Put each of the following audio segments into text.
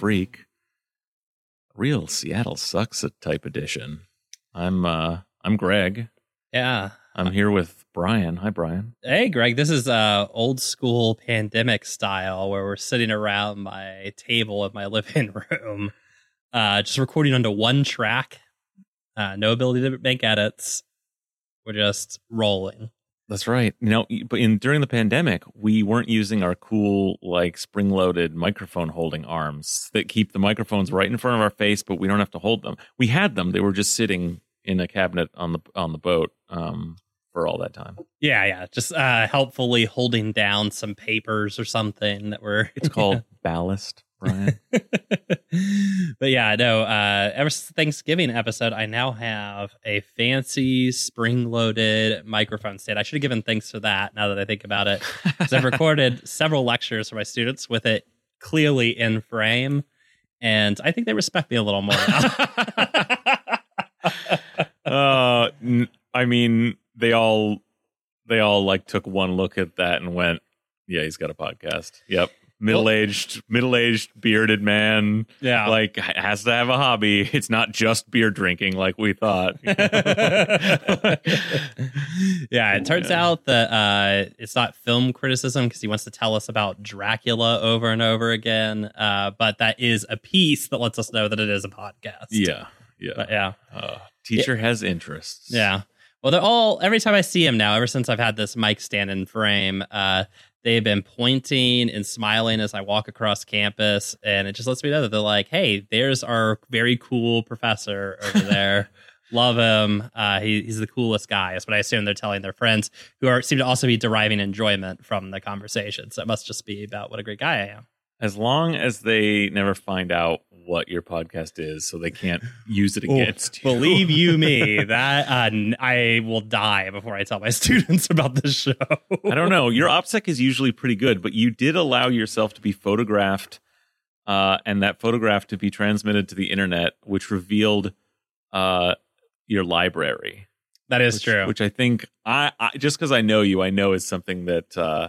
Freak, real Seattle sucks a type edition. I'm uh, I'm Greg. Yeah. I'm here with Brian. Hi, Brian. Hey, Greg. This is uh, old school pandemic style where we're sitting around my table in my living room, uh, just recording onto one track. Uh, no ability to make edits. We're just rolling. That's right. You know, but in during the pandemic, we weren't using our cool like spring-loaded microphone holding arms that keep the microphones right in front of our face, but we don't have to hold them. We had them; they were just sitting in a cabinet on the on the boat um, for all that time. Yeah, yeah. Just uh, helpfully holding down some papers or something that were. It's called ballast, Brian. but yeah, no. Uh, ever since Thanksgiving episode, I now have a fancy spring-loaded microphone stand. I should have given thanks for that. Now that I think about it, because I've recorded several lectures for my students with it clearly in frame, and I think they respect me a little more. uh, n- I mean, they all they all like took one look at that and went, "Yeah, he's got a podcast." Yep, middle aged, middle aged bearded man. yeah, like has to have a hobby. It's not just beer drinking like we thought. yeah, it turns Yeah. out that uh, it's not film criticism because he wants to tell us about Dracula over and over again. Uh, but that is a piece that lets us know that it is a podcast. yeah, yeah. But yeah, Uh, teacher has interests. yeah. Well, they're all every time I see him now. Ever since I've had this mic stand in frame, uh, they've been pointing and smiling as I walk across campus, and it just lets me know that they're like, "Hey, there's our very cool professor over there." Love him. Uh, he, he's the coolest guy. That's what I assume they're telling their friends, who are seem to also be deriving enjoyment from the conversation. So it must just be about what a great guy I am. As long as they never find out what your podcast is, so they can't use it Oh, against you. Believe you me, that uh, I will die before I tell my students about this show. I don't know. Your OPSEC is usually pretty good, but you did allow yourself to be photographed uh, and that photograph to be transmitted to the internet, which revealed uh, your library. That is which, true. Which I think I, I just because I know you, I know is something that uh,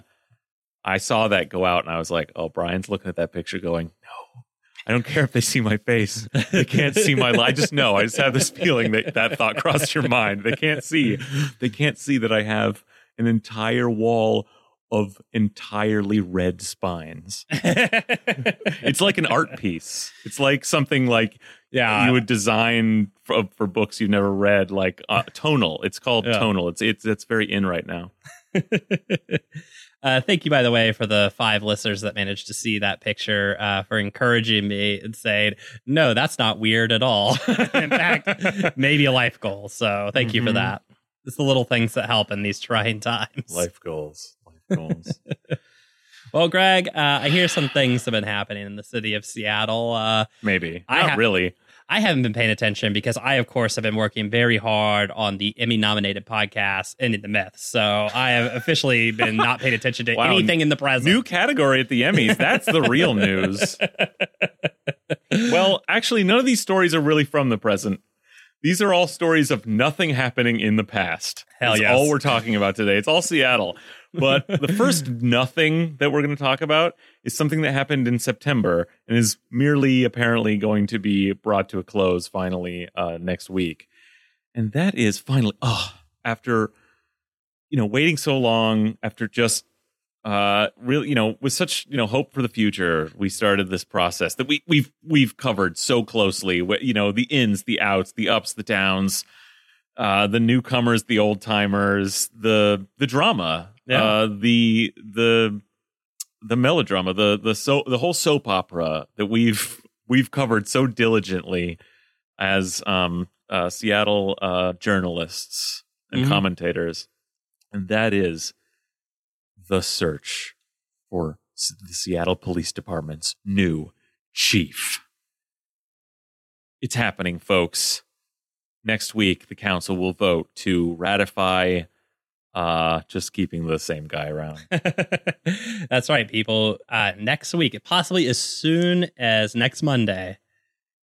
I saw that go out, and I was like, "Oh, Brian's looking at that picture, going, no, I don't care if they see my face. They can't see my. Li- I just know. I just have this feeling that that thought crossed your mind. They can't see. They can't see that I have an entire wall." Of entirely red spines. It's like an art piece. It's like something like yeah, you would design for, for books you've never read, like uh, tonal. It's called Yeah. tonal. It's it's it's very in right now. uh, thank you, by the way, for the five listeners that managed to see that picture, uh, for encouraging me and saying, no, that's not weird at all. in fact, maybe a life goal. So thank you for Mhm. that. It's the little things that help in these trying times. Life goals. Life goals. Well, Greg, uh, I hear some things have been happening in the city of Seattle. Uh, Maybe I not ha- really. I haven't been paying attention because I, of course, have been working very hard on the Emmy nominated podcast, Ending the Myth. So I have officially been not paying attention to Wow. anything in the present. New category at the Emmys. That's the real news. Well, actually, none of these stories are really from the present. These are all stories of nothing happening in the past. Hell That's yes. all we're talking about today. It's all Seattle. But the first nothing that we're going to talk about is something that happened in September and is merely apparently going to be brought to a close finally uh, next week. And that is finally, oh, after, you know, waiting so long, after just uh really you know with such you know hope for the future we started this process that we we've we've covered so closely you know the ins the outs the ups the downs uh the newcomers the old timers the the drama Yeah. uh the the the melodrama the the so the whole soap opera that we've we've covered so diligently as um uh Seattle uh journalists and Mhm. commentators and that is the search for the Seattle Police Department's new chief. It's happening, folks. Next week, the council will vote to ratify uh just keeping the same guy around. That's right, people. Uh, next week, possibly as soon as next Monday,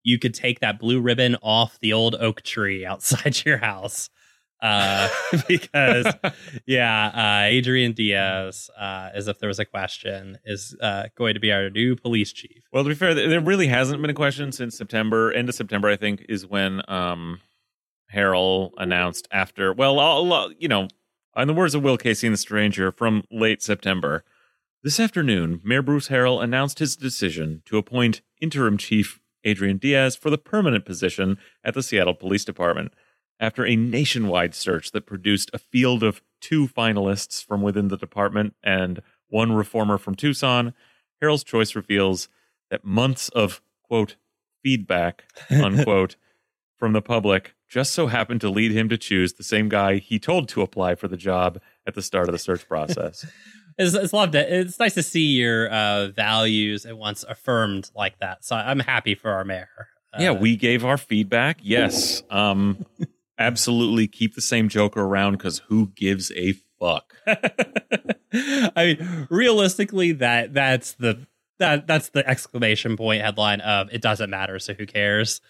you could take that blue ribbon off the old oak tree outside your house. uh, because yeah, uh, Adrian Diaz, uh, as if there was a question, is uh, going to be our new police chief. Well, to be fair, there really hasn't been a question since September. End of September, I think, is when um, Harrell announced after. Well, I'll, you know, in the words of Will Casey and the Stranger from late September, this afternoon, Mayor Bruce Harrell announced his decision to appoint interim chief Adrian Diaz for the permanent position at the Seattle Police Department after a nationwide search that produced a field of two finalists from within the department and one reformer from Tucson, Harrell's choice reveals that months of, quote, feedback, unquote, from the public just so happened to lead him to choose the same guy he told to apply for the job at the start of the search process. it's, it's loved it. It's nice to see your uh, values at once affirmed like that. So I'm happy for our mayor. Uh, yeah, we gave our feedback. Yes. Um, absolutely keep the same Joker around because who gives a fuck? I mean, realistically, that that's the that that's the exclamation point headline of it doesn't matter, so who cares?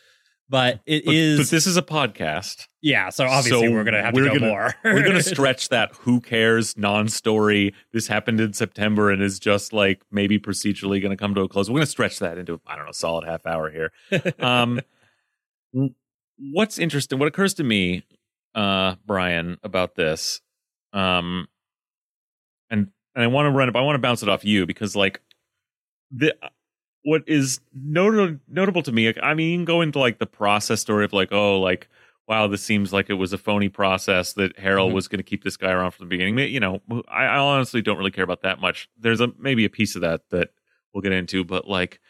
But it but, is. But this is a podcast. Yeah, so obviously so we're gonna have to go gonna, more. we're gonna stretch that who cares non-story. This happened in September and is just like maybe procedurally gonna come to a close. We're gonna stretch that into I don't know, solid half hour here. Um what's interesting, what occurs to me, uh, Brian, about this, um, and and I want to run it, I want to bounce it off you because like the what is notable notable to me, I mean, go into like the process story of like, oh, like wow, this seems like it was a phony process that Harrell mm-hmm. was going to keep this guy around from the beginning. You know, I, I honestly don't really care about that much. There's a maybe a piece of that that we'll get into, but like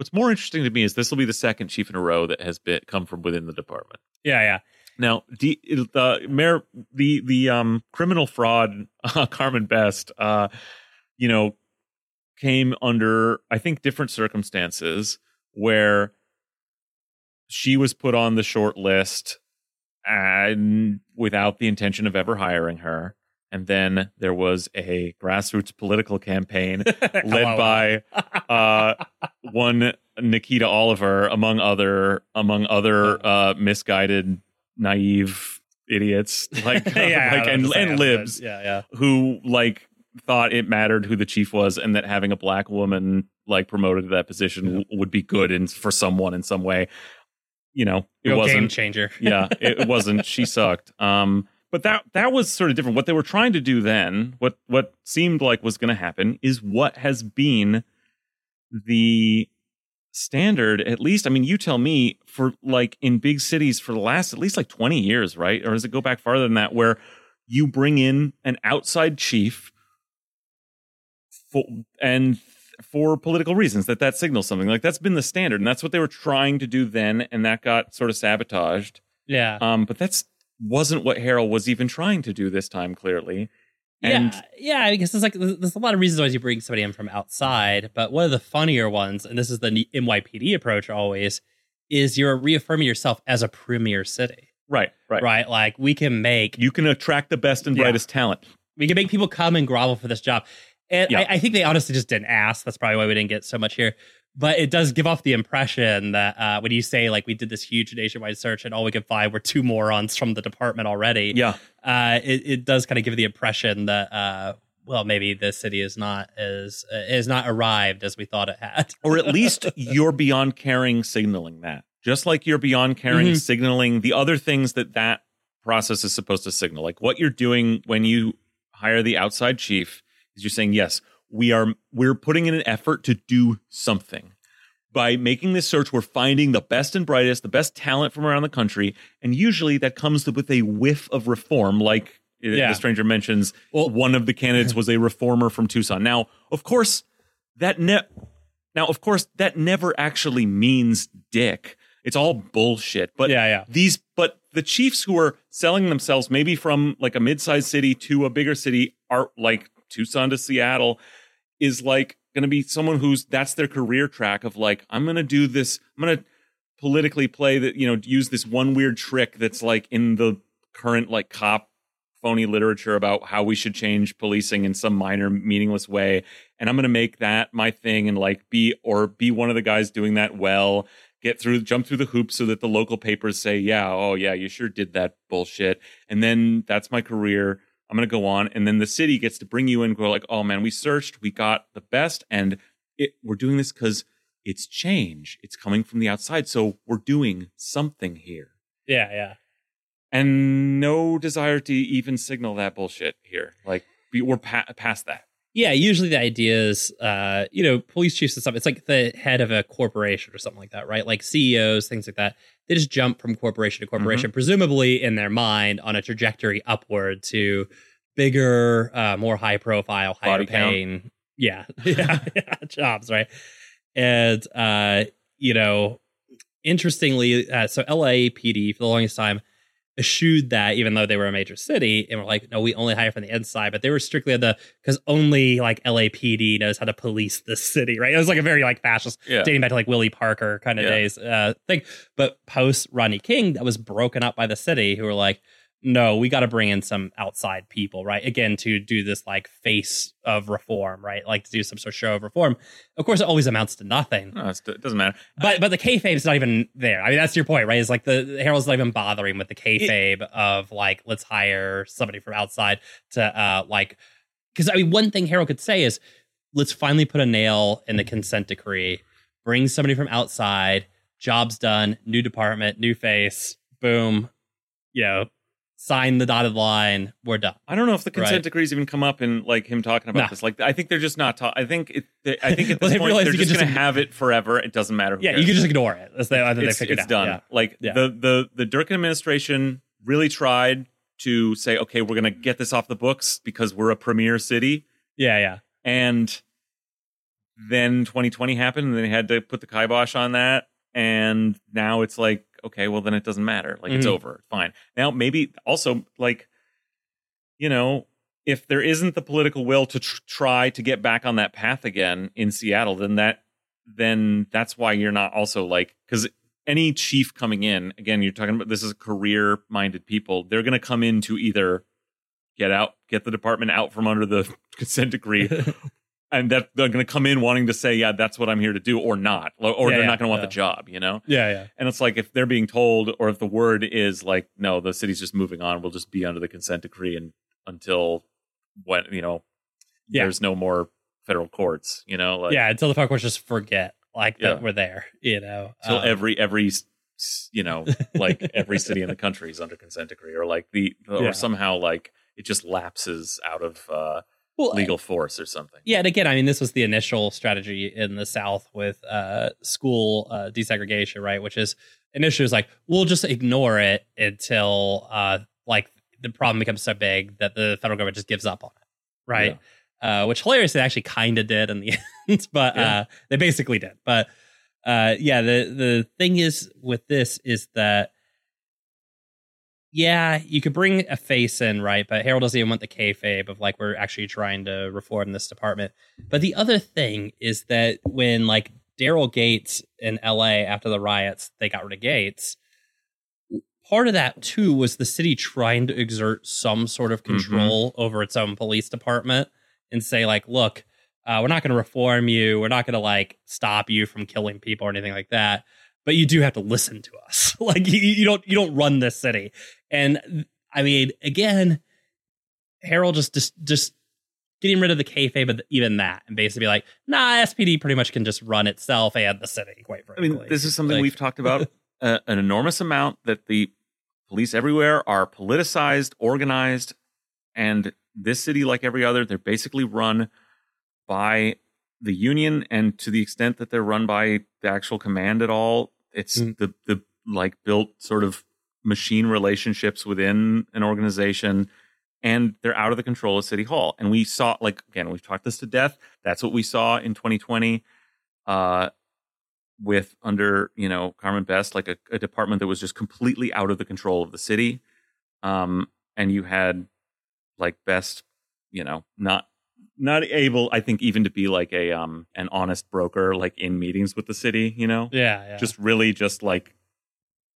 What's more interesting to me is this will be the second chief in a row that has been come from within the department. Yeah, yeah. Now, the the mayor, the the um criminal fraud, uh, Carmen Best, uh, you know, came under I think different circumstances where she was put on the short list and without the intention of ever hiring her. And then there was a grassroots political campaign led by uh, one Nikita Oliver, among other among other uh, misguided, naive idiots like yeah, like and, and libs, yeah, yeah, who like thought it mattered who the chief was, and that having a black woman like promoted to that position yeah. w- would be good and for someone in some way. You know, it Real wasn't game changer. yeah, it, it wasn't. She sucked. Um, but that that was sort of different. What they were trying to do then, what what seemed like was going to happen, is what has been the standard. At least, I mean, you tell me for like in big cities for the last at least like twenty years, right? Or does it go back farther than that, where you bring in an outside chief for, and for political reasons that that signals something like that's been the standard and that's what they were trying to do then and that got sort of sabotaged yeah um but that's wasn't what harrell was even trying to do this time, clearly. And yeah, yeah, because there's like there's a lot of reasons why you bring somebody in from outside, but one of the funnier ones, and this is the NYPD approach always, is you're reaffirming yourself as a premier city. Right, right, right. Like we can make you can attract the best and brightest yeah. talent. We can make people come and grovel for this job, and yeah. I, I think they honestly just didn't ask. That's probably why we didn't get so much here but it does give off the impression that uh, when you say like we did this huge nationwide search and all we could find were two morons from the department already, yeah, uh, it, it does kind of give the impression that uh, well maybe the city is not as uh, is not arrived as we thought it had, or at least you're beyond caring signaling that, just like you're beyond caring mm-hmm. signaling the other things that that process is supposed to signal, like what you're doing when you hire the outside chief is you're saying yes we are we're putting in an effort to do something. By making this search we're finding the best and brightest the best talent from around the country. And usually that comes with a whiff of reform like uh, yeah. the stranger mentions well, one of the candidates was a reformer from tucson. Now of course that ne- now of course that never actually means dick. It's all bullshit. But yeah yeah. these but the chiefs who are selling themselves maybe from like a mid-sized city to a bigger city are like tucson to seattle is like going to be someone who's that's their career track of like I'm going to do this I'm going to politically play that you know use this one weird trick that's like in the current like cop phony literature about how we should change policing in some minor meaningless way and I'm going to make that my thing and like be or be one of the guys doing that well get through, jump through the hoops so that the local papers say, yeah, oh yeah, you sure did that bullshit. And then that's my career. I'm going to go on. And then the city gets to bring you in, go like, oh man, we searched, we got the best. And it, we're doing this because it's change. It's coming from the outside. So we're doing something here. Yeah, yeah. And no desire to even signal that bullshit here. Like we're pa- past that. Yeah, usually the idea is, uh, you know, police chiefs and stuff. It's like the head of a corporation or something like that, right? Like CEOs, things like that. They just jump from corporation to corporation, mm-hmm. presumably in their mind on a trajectory upward to bigger, uh, more high profile, higher Body paying, count. yeah, yeah, yeah, jobs, right? And uh, you know, interestingly, uh, so LAPD for the longest time eschewed that even though they were a major city and were like no we only hire from the inside but they were strictly the because only like lapd knows how to police the city right it was like a very like fascist yeah. dating back to like willie parker kind of yeah. days uh thing but post rodney king that was broken up by the city who were like no, we got to bring in some outside people, right? Again, to do this like face of reform, right? Like to do some sort of show of reform. Of course, it always amounts to nothing. No, it doesn't matter. But but the kayfabe is not even there. I mean, that's your point, right? It's like the, the Harrell's not even bothering with the kayfabe it, of like let's hire somebody from outside to uh like because I mean, one thing Harrell could say is let's finally put a nail in the consent decree, bring somebody from outside, job's done, new department, new face, boom, you know sign the dotted line. We're done. I don't know if the consent right? decrees even come up in like him talking about nah. this. Like, I think they're just not. Ta- I think. It, I think at this well, point they're just going to have it forever. It doesn't matter. yeah, cares. you can just ignore it. That's the, I think it's, they it's out. done. Yeah. Like yeah. the the the Durkan administration really tried to say, okay, we're going to get this off the books because we're a premier city. Yeah, yeah. And then 2020 happened, and they had to put the kibosh on that. And now it's like okay, well then it doesn't matter. Like mm-hmm. it's over. Fine. Now maybe also like you know, if there isn't the political will to tr- try to get back on that path again in Seattle, then that then that's why you're not also like cuz any chief coming in, again, you're talking about this is career minded people. They're going to come in to either get out, get the department out from under the consent decree and that they're going to come in wanting to say, yeah, that's what I'm here to do, or not, or yeah, they're yeah, not going to want yeah. the job, you know? Yeah, yeah. And it's like if they're being told, or if the word is like, no, the city's just moving on, we'll just be under the consent decree and until when you know, there's no more federal courts, you know? Like, yeah, until the federal courts just forget like that we're there, you know? Until um, every every you know, like every city in the country is under consent decree, or like the or somehow like it just lapses out of. uh well, legal force or something. Yeah, and again, I mean, this was the initial strategy in the South with uh, school uh, desegregation, right? Which is initially was like, we'll just ignore it until uh, like the problem becomes so big that the federal government just gives up on it, right? Yeah. Uh, which hilariously actually kind of did in the end, but yeah. uh, they basically did. But uh, yeah, the the thing is with this is that yeah, you could bring a face in, right? But Harrell doesn't even want the kayfabe of like we're actually trying to reform this department. But the other thing is that when like Daryl Gates in LA after the riots, they got rid of Gates. Part of that too was the city trying to exert some sort of mm-hmm. control mm-hmm. over its own police department and say like, look, uh, we're not going to reform you. We're not going to like stop you from killing people or anything like that but you do have to listen to us. like you, you don't you don't run this city. And I mean, again, Harrell just just just getting rid of the kayfabe of even that, and basically like, nah, SPD pretty much can just run itself and the city. Quite frankly, I mean, this is something like, we've talked about uh, an enormous amount that the police everywhere are politicized, organized, and this city, like every other, they're basically run by the union, and to the extent that they're run by the actual command at all, it's mm. the the like built sort of machine relationships within an organization and they're out of the control of city hall. And we saw like again we've talked this to death. That's what we saw in 2020 uh with under you know carmen best like a, a department that was just completely out of the control of the city. Um and you had like best you know not not able i think even to be like a um an honest broker like in meetings with the city you know yeah, yeah. just really just like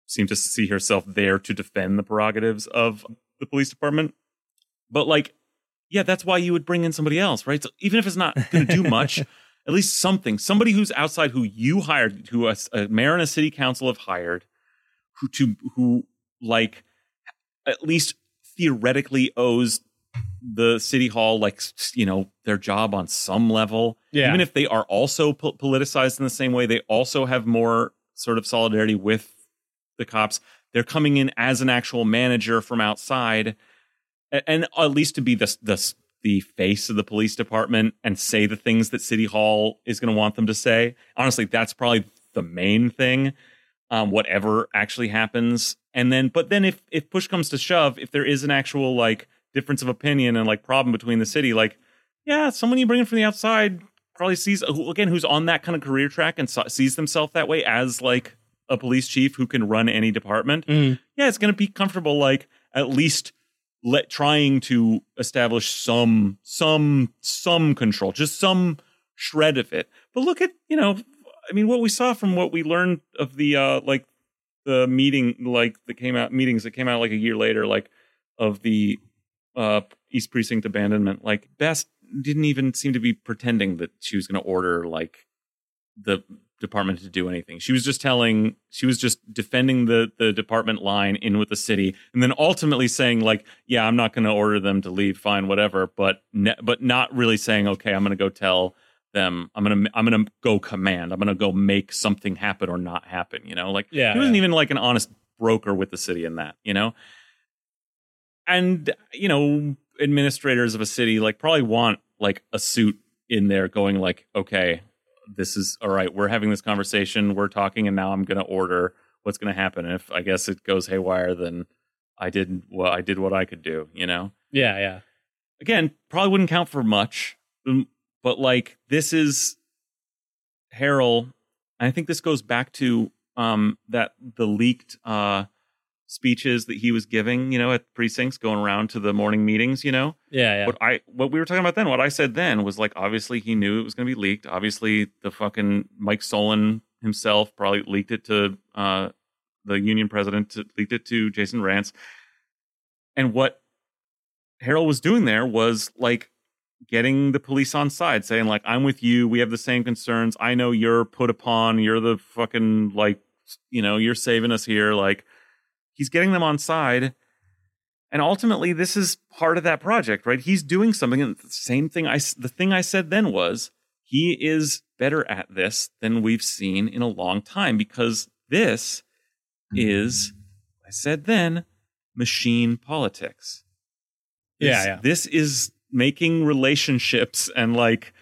seem to see herself there to defend the prerogatives of the police department but like yeah that's why you would bring in somebody else right so even if it's not going to do much at least something. Somebody who's outside who you hired, who a, a mayor and a city council have hired, who to who like at least theoretically owes the city hall like you know their job on some level. Yeah. even if they are also po- politicized in the same way they also have more sort of solidarity with the cops. They're coming in as an actual manager from outside a- and, at least to be the the the face of the police department and say the things that city hall is going to want them to say. Honestly that's probably the main thing um, whatever actually happens. And then but then if if push comes to shove if there is an actual like difference of opinion and like problem between the city like yeah someone you bring in from the outside probably sees again who's on that kind of career track and so, sees themselves that way as like a police chief who can run any department Mhm. yeah it's going to be comfortable like at least let trying to establish some some some control just some shred of it but look at you know i mean what we saw from what we learned of the uh like the meeting like that came out meetings that came out like a year later like of the uh east precinct abandonment like best didn't even seem to be pretending that she was going to order like the department to do anything. She was just telling she was just defending the the department line in with the city and then ultimately saying like yeah i'm not going to order them to leave fine whatever but ne- but not really saying okay i'm going to go tell them i'm going to i'm going to go command i'm going to go make something happen or not happen you know? Like Yeah, he wasn't yeah. even like an honest broker with the city in that you know and you know administrators of a city like probably want like a suit in there going like okay this is all right we're having this conversation we're talking and now i'm going to order what's going to happen if i guess it goes haywire then i did well i did what i could do you know Yeah, yeah. again probably wouldn't count for much um, but like this is Harrell i think this goes back to um that the leaked uh speeches that he was giving you know at precincts going around to the morning meetings you know Yeah, yeah. what I what we were talking about then, what I said then was like obviously he knew it was going to be leaked. Obviously, the fucking Mike Solan himself probably leaked it to uh, the union president, to, leaked it to Jason Rantz. And what Harrell was doing there was like getting the police on side, saying like, "I'm with you. We have the same concerns. I know you're put upon. You're the fucking like, you know, you're saving us here." Like, he's getting them on side. And ultimately, this is part of that project, right? He's doing something. And the same thing I, the thing I said then was he is better at this than we've seen in a long time because this is, I said then, machine politics. This- Yeah, yeah. This is making relationships and like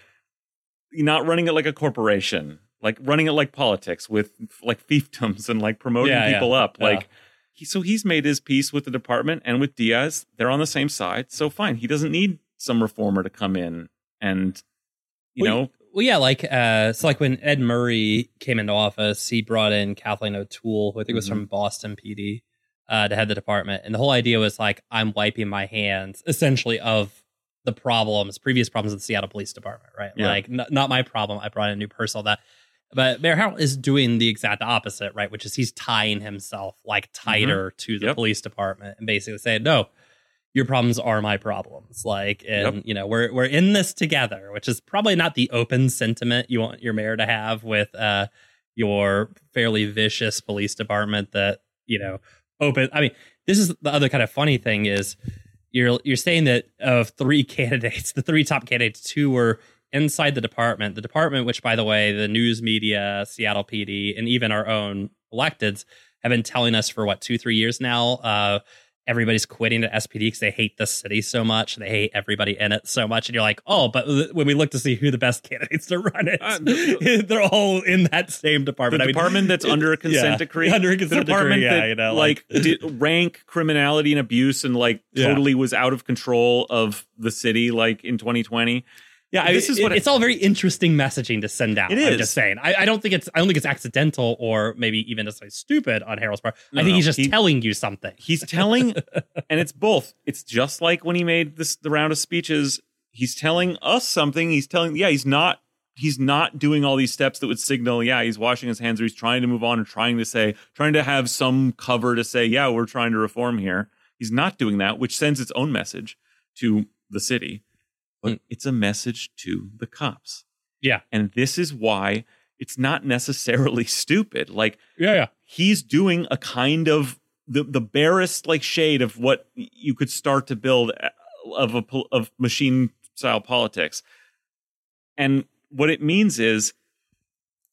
not running it like a corporation, like running it like politics with like fiefdoms and like promoting Yeah, yeah. people up. Yeah. Like, so he's made his peace with the department and with Diaz. They're on the same side. So fine. He doesn't need some reformer to come in and, you Well, know, Well, yeah, like uh, so, like when Ed Murray came into office, he brought in Kathleen O'Toole, who I think was Mm-hmm. from Boston PD, uh, to head the department, and the whole idea was like I'm wiping my hands, essentially, of the problems, previous problems of the Seattle Police Department, right? Yeah. Like n- not my problem. I brought in a new person. all That, but Mayor Harrell is doing the exact opposite, right? Which is he's tying himself like tighter to the Mm-hmm. Yep. police department and basically saying, no, your problems are my problems. Like, and Yep. you know, we're we're in this together, which is probably not the open sentiment you want your mayor to have with uh your fairly vicious police department that, you know, open I mean, this is the other kind of funny thing is you're you're saying that of three candidates, the three top candidates, two were inside the department. The department, which by the way, the news media, Seattle PD, and even our own electeds have been telling us for what two, three years now. Uh, everybody's quitting at SPD because they hate the city so much. They hate everybody in it so much. And you're like, oh, but when we look to see who the best candidates to run it, Uh, they're all in that same the department. Mean, department that's under a consent yeah, decree. Under a the consent department decree, yeah, that you know, like, did rank criminality and abuse and like Yeah. totally was out of control of the city like in 2020 Yeah, I, This is is what it's all very interesting messaging to send out. It I'm just saying. I, I don't think it's I don't think it's accidental or maybe even necessarily stupid on Harrell's part. No, I think no, he's just he- telling you something. he's telling and it's both it's just like when he made this the round of speeches he's telling us something he's telling yeah he's not he's not doing all these steps that would signal yeah he's washing his hands or he's trying to move on and trying to say trying to have some cover to say yeah we're trying to reform here he's not doing that which sends its own message to the city but Mm. it's a message to the cops Yeah. And this is why it's not necessarily stupid. Like Yeah, yeah. he's doing a kind of the the barest like shade of what you could start to build uh, of a of machine style politics. And what it means is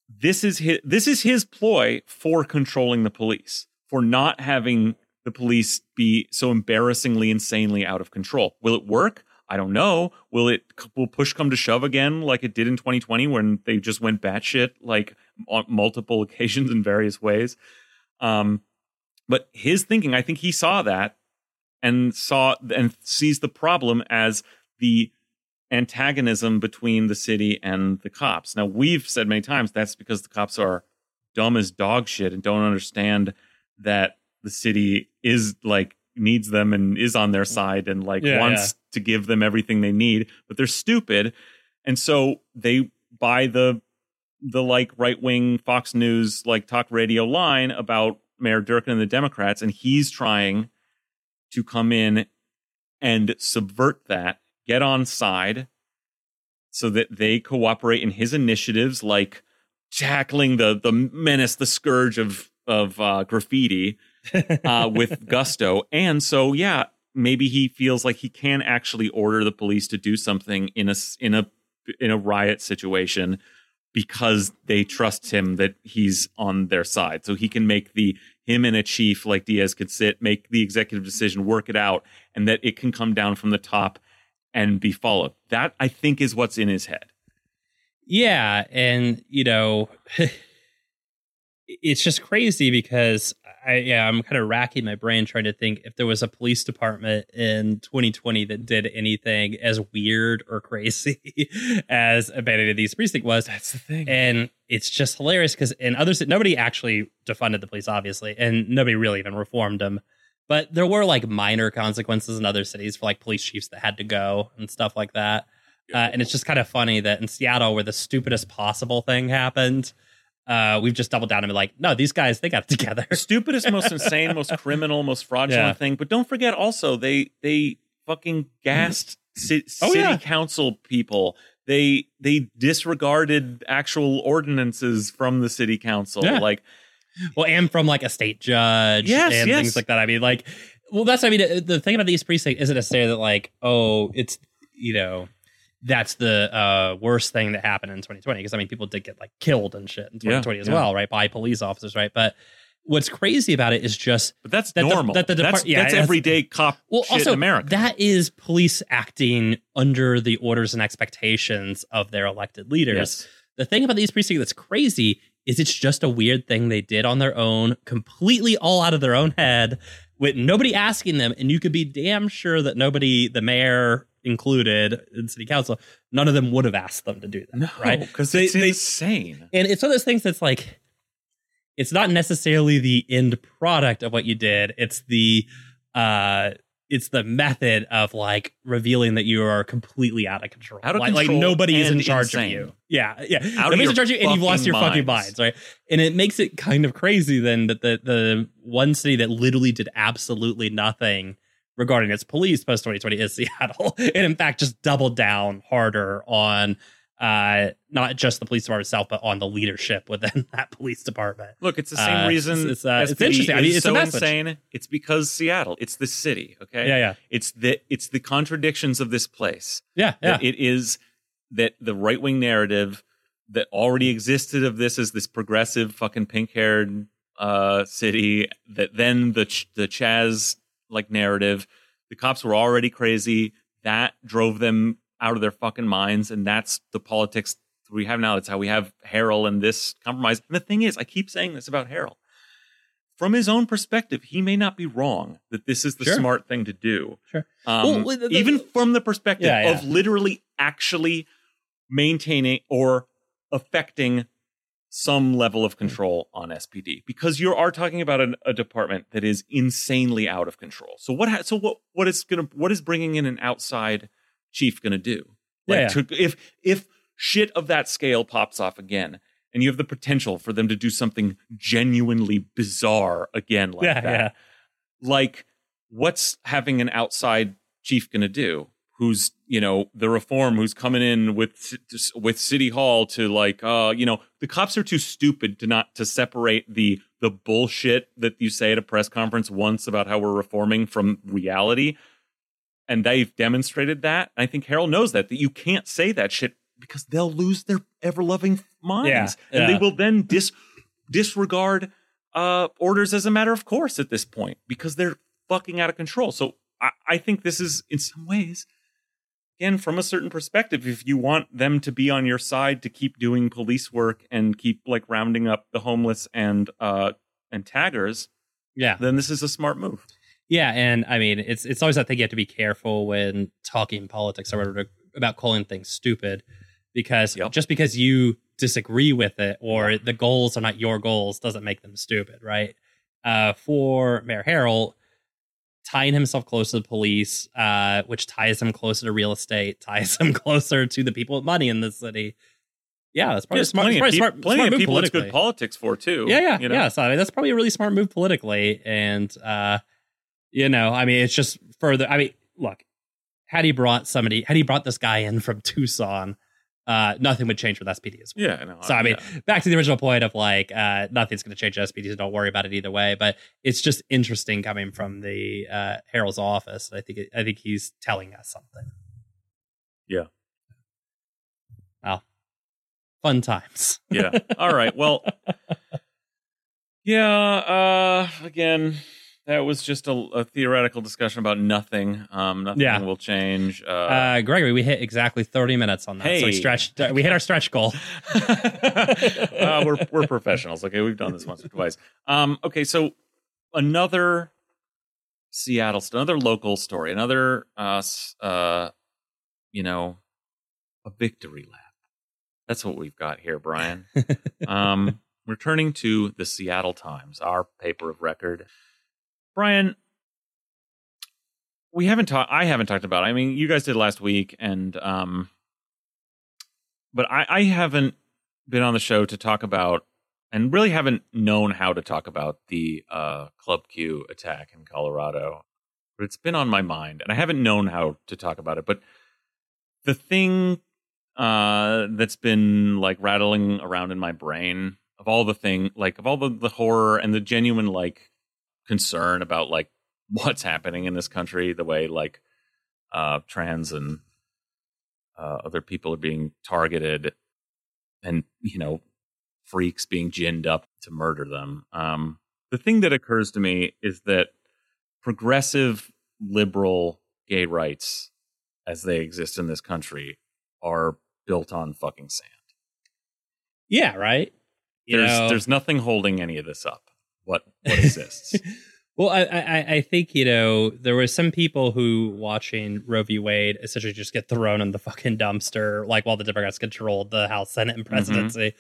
this is his this is his ploy for controlling the police, for not having the police be so embarrassingly insanely out of control. Will it work? I don't know. Will it will push come to shove again like it did in 2020 when they just went batshit like on multiple occasions in various ways? Um, but his thinking, I think he saw that and saw and sees the problem as the antagonism between the city and the cops. Now we've said many times that's because the cops are dumb as dog shit and don't understand that the city is like needs them and is on their side and like Yeah, wants to give them everything they need, but they're stupid. And so they buy the the like right wing Fox News like talk radio line about Mayor Durkan and the Democrats, and he's trying to come in and subvert that, get on side, so that they cooperate in his initiatives, like tackling the the menace, the scourge of of uh, graffiti uh, with gusto. And so, yeah, maybe he feels like he can actually order the police to do something in a in a in a riot situation because they trust him that he's on their side. So he can make the him and a chief like Diaz could sit, make the executive decision, work it out, and that it can come down from the top and be followed. That I think is what's in his head. Yeah, and you know, it's just crazy because I yeah, I'm kind of racking my brain trying to think if there was a police department in 2020 that did anything as weird or crazy as Abandoned East Precinct was. That's the thing. And it's just hilarious because in others, nobody actually defunded the police, obviously, and nobody really even reformed them. But there were like minor consequences in other cities for like police chiefs that had to go and stuff like that. Uh, and it's just kind of funny that in Seattle, where the stupidest possible thing happened, uh, we've just doubled down and been like, no, these guys, they got it together. stupidest, most insane, most criminal, most fraudulent Yeah. thing. But don't forget also they they fucking gassed ci- Oh, city yeah. council people. They they disregarded actual ordinances from the city council. Yeah. Like well, and from like a state judge Yes, and yes. things like that. I mean, like, well, that's, I mean, the thing about the East Precinct isn't necessarily that, like, oh, it's, you know, that's the uh, worst thing that happened in 2020. Because, I mean, people did get like killed and shit in Yeah, 2020 as yeah. well, right? By police officers, right? But what's crazy about it is just, but that's That the- normal. that the that's yeah, that's that's- everyday cop well, shit also, in America. that is police acting under the orders and expectations of their elected leaders yes. the thing about the East Precinct that's crazy is it's just a weird thing they did on their own, completely all out of their own head, with nobody asking them. And you could be damn sure that nobody, the mayor included in city council, none of them would have asked them to do that. No, right? because They- it's they- insane. And it's one of those things that's like, it's not necessarily the end product of what you did. It's the, uh, it's the method of like revealing that you are completely out of control. Out of like, like nobody is in charge insane. of you. Yeah, yeah. of Nobody's in charge of you, and you've lost fucking your fucking minds. minds, right? And it makes it kind of crazy then that the the one city that literally did absolutely nothing regarding its police post 2020 is Seattle, and in fact just doubled down harder on uh not just the police department itself, but on the leadership within that police department. Look, it's the same Uh, reason. it's- it's, uh, it's interesting. I mean, it's so insane. It's because Seattle. It's the city. Okay. Yeah, yeah, It's the it's the contradictions of this place. yeah, yeah. it is that the right wing narrative that already existed of this as this progressive fucking pink haired uh, city that then the ch- the Chaz like narrative, the cops were already crazy. That drove them out of their fucking minds, and that's the politics we have now. That's how we have Harrell and this compromise. And the thing is, I keep saying this about Harrell. From his own perspective, he may not be wrong that this is the Sure. smart thing to do. Sure. Um, Well, the- the- even from the perspective Yeah, yeah. of literally actually maintaining or affecting some level of mm-hmm. control on SPD because you are talking about an, a department that is insanely out of control. So what? Ha- so what? What is gonna? What is bringing in an outside chief gonna do? Like Yeah, To, if if shit of that scale pops off again, and you have the potential for them to do something genuinely bizarre again, like yeah, that, like what's having an outside chief gonna do? Who's you know the reform who's coming in with with city hall to like uh you know the cops are too stupid to not to separate the the bullshit that you say at a press conference once about how we're reforming from reality. And they've demonstrated that. I think harrell knows that that you can't say that shit because they'll lose their ever loving minds. Yeah, and yeah. they will then dis disregard uh orders as a matter of course at this point because they're fucking out of control. So I, I think this is in some ways again from a certain perspective if you want them to be on your side to keep doing police work and keep like rounding up the homeless and uh and taggers Yeah. then this is a smart move Yeah, and I mean, it's it's always that thing you have to be careful when talking politics or whatever about calling things stupid, because Yep. just because you disagree with it or the goals are not your goals doesn't make them stupid, right? Uh, for Mayor Harrell, tying himself close to the police, uh, which ties him closer to real estate, ties him closer to the people with money in the city. Yeah, that's probably There's smart. plenty, of, probably peop- smart, plenty smart of people it's good politics for too Yeah, yeah, you know? yeah. So I mean, that's probably a really smart move politically, and uh, you know, I mean, it's just further. I mean, look, had he brought somebody, had he brought this guy in from Tucson, uh, nothing would change with SPD as well. yeah no, So I mean, yeah. back to the original point of like, uh, nothing's going to change with SPD, so don't worry about it either way. But it's just interesting coming from the uh, Harrell's office. I think it, I think he's telling us something. Yeah. Well, fun times. yeah. All right. Well, yeah. Uh, again, that was just a, a theoretical discussion about nothing. Um, nothing Yeah. will change. Uh, Uh, Gregory, we hit exactly 30 minutes on that. So we Hey. stretched, we hit our stretch goal. uh, we're we're professionals. Okay, we've done this once or twice. Um, okay, so another Seattle, another local story, another uh, uh, you know, a victory lap. That's what we've got here, Brian. um, returning to the Seattle Times, our paper of record. Brian, we haven't talked. I haven't talked about. It. I mean, you guys did last week, and um, but I, I haven't been on the show to talk about, and really haven't known how to talk about the uh, Club Q attack in Colorado. But it's been on my mind, and I haven't known how to talk about it. But the thing uh, that's been like rattling around in my brain of all the thing, like of all the, the horror and the genuine like concern about like what's happening in this country, the way like uh, trans and uh, other people are being targeted, and you know, freaks being ginned up to murder them. Um, the thing that occurs to me is that progressive liberal gay rights, as they exist in this country, are built on fucking sand. yeah, right. You There's know- there's nothing holding any of this up. What what exists? well, I, I I think you know there were some people who watching Roe v. Wade essentially just get thrown in the fucking dumpster, like while the Democrats controlled the House, Senate, and presidency,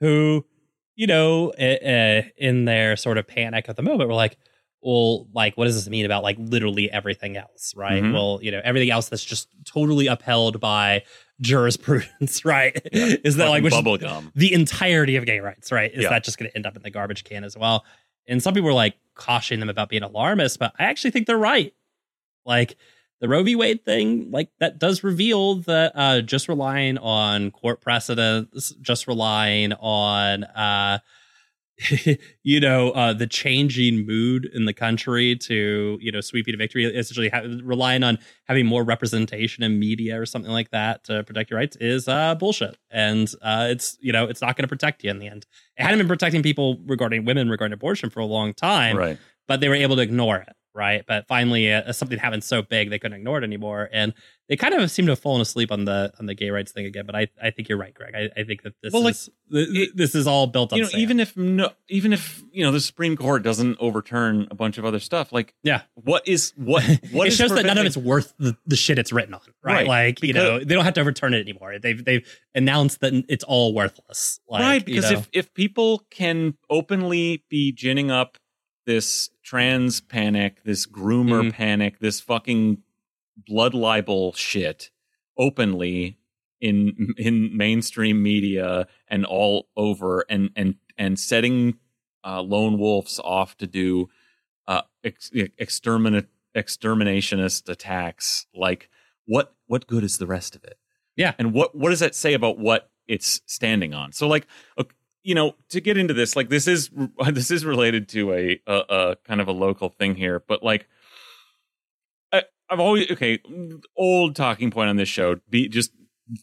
who you know uh, in their sort of panic at the moment were like. Well, like, what does this mean about like literally everything else, right? Mhm. Well, you know, everything else that's just totally upheld by jurisprudence, right? Is that like which is- gum? the entirety of gay rights, right? Is Yeah. that just going to end up in the garbage can as well? And some people are like cautioning them about being alarmist, but I actually think they're right. Like the Roe v. Wade thing, like that does reveal that uh, just relying on court precedents, just relying on, uh, you know, uh, the changing mood in the country to, you know, sweep you to victory, essentially ha- relying on having more representation in media or something like that to protect your rights is uh, bullshit. And uh, it's, you know, it's not going to protect you in the end. It hadn't been protecting people regarding women regarding abortion for a long time, Right. but they were able to ignore it. Right. But finally, uh, something happened so big they couldn't ignore it anymore. And they kind of seem to have fallen asleep on the on the gay rights thing again. But I, I think you're right, Greg. I, I think that this Well, like, is th- this is all built on you know, sand. even if no, even if you know the Supreme Court doesn't overturn a bunch of other stuff, like Yeah. what is what what it shows that none of it's worth the, the shit it's written on, right? Right, Like you know, they don't have to overturn it anymore. They've they've announced that it's all worthless, like, right you because know. if if people can openly be ginning up this trans panic, this groomer Mhm. panic, this fucking blood libel shit openly in in mainstream media and all over and and and setting uh, lone wolves off to do uh, ex- exterminate exterminationist attacks like what what good is the rest of it? Yeah. And what what does that say about what it's standing on? So like ok- you know, to get into this, like this is this is related to a a, a kind of a local thing here, but like I, I've always okay, old talking point on this show be just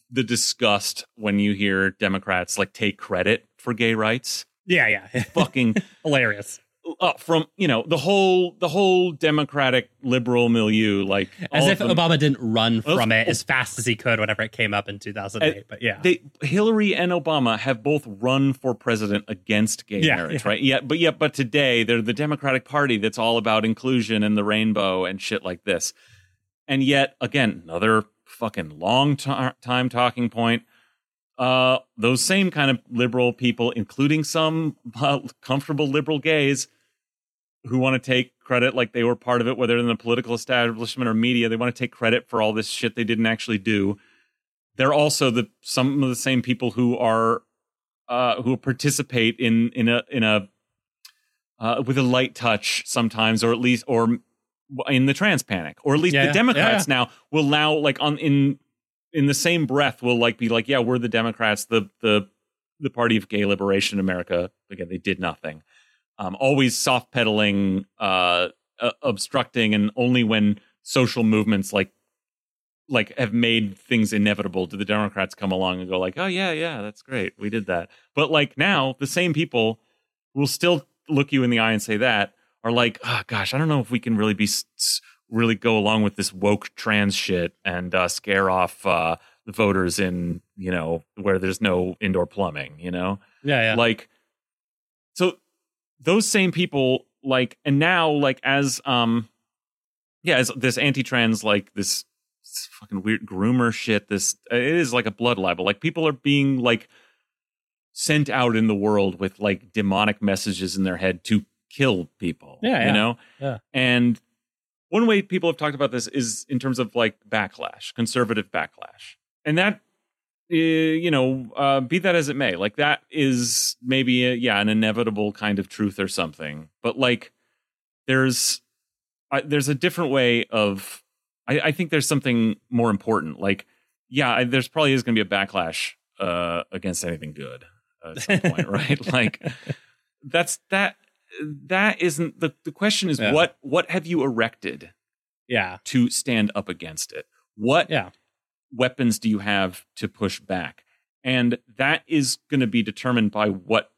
the disgust when you hear Democrats like take credit for gay rights. Yeah, yeah. Fucking Hilarious. Uh, from you know the whole the whole democratic liberal milieu like As if them- Obama didn't run Well, from it as fast as he could whenever it came up in 2008. but yeah. they Hillary and Obama have both run for president against gay Yeah, marriage, yeah. right? Yeah, but yeah, but today they're the Democratic Party that's all about inclusion and the rainbow and shit like this. And yet, again, another fucking long ti- time talking point. Uh, those same kind of liberal people, including some uh, comfortable liberal gays, who want to take credit like they were part of it, whether in the political establishment or media, they want to take credit for all this shit they didn't actually do they're also the some of the same people who are uh, who participate in in a in a uh, with a light touch sometimes, or at least or in the trans panic, or at least Yeah, the yeah, Democrats now will now like on in in the same breath will like be like, yeah, we're the Democrats, the the the party of gay liberation in America. Again, they did nothing. Um, always soft pedaling, uh, uh, obstructing, and only when social movements like like have made things inevitable do the democrats come along and go like oh yeah yeah that's great we did that but like now the same people will still look you in the eye and say that are like oh gosh i don't know if we can really be really go along with this woke trans shit and uh, scare off uh, the voters in you know where there's no indoor plumbing you know yeah, yeah. like those same people like and now like as um yeah as this anti-trans like this, this fucking weird groomer shit this it is like a blood libel. Like people are being like sent out in the world with like demonic messages in their head to kill people Yeah, you know? Yeah. and one way people have talked about this is in terms of like backlash conservative backlash. And that uh, you know, uh, be that as it may, like that is maybe a, yeah an inevitable kind of truth or something. But like, there's I, there's a different way of. I, I think there's something more important. Like, yeah, I, there's probably is going to be a backlash uh, against anything good at some point, right? Like, that's that. That isn't the the question. Is Yeah. what what have you erected yeah. to stand up against it? What Yeah. Weapons do you have to push back? And that is going to be determined by what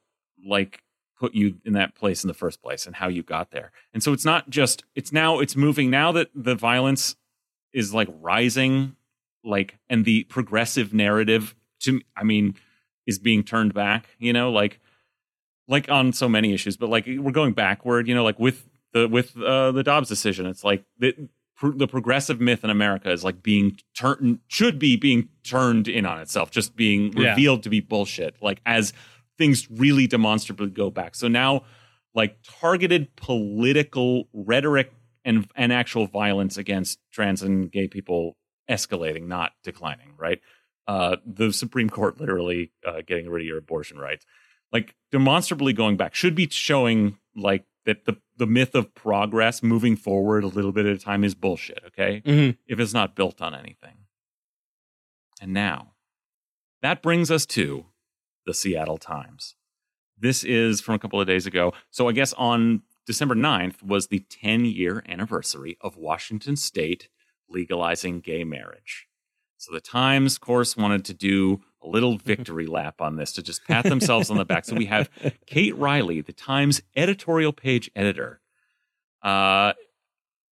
like put you in that place in the first place and how you got there. And so it's not just it's now it's moving now that the violence is like rising like and the progressive narrative to I mean is being turned back, you know, like like on so many issues, but like we're going backward, you know, like with the with uh, the Dobbs decision, it's like the the progressive myth in America is like being turned should be being turned in on itself, just being Yeah. revealed to be bullshit, like as things really demonstrably go back. So now, like targeted political rhetoric and and actual violence against trans and gay people escalating, not declining, right? Uh, the Supreme Court literally uh, getting rid of your abortion rights like demonstrably going back should be showing like that the the myth of progress moving forward a little bit at a time is bullshit okay? Mhm. if it's not built on anything. And now that brings us to the Seattle Times. This is from a couple of days ago. So i guess on December 9th was the 10 year anniversary of Washington state legalizing gay marriage. So the Times, of course, wanted to do a little victory lap on this to just pat themselves on the back. So we have Kate Riley, the Times editorial page editor. Uh,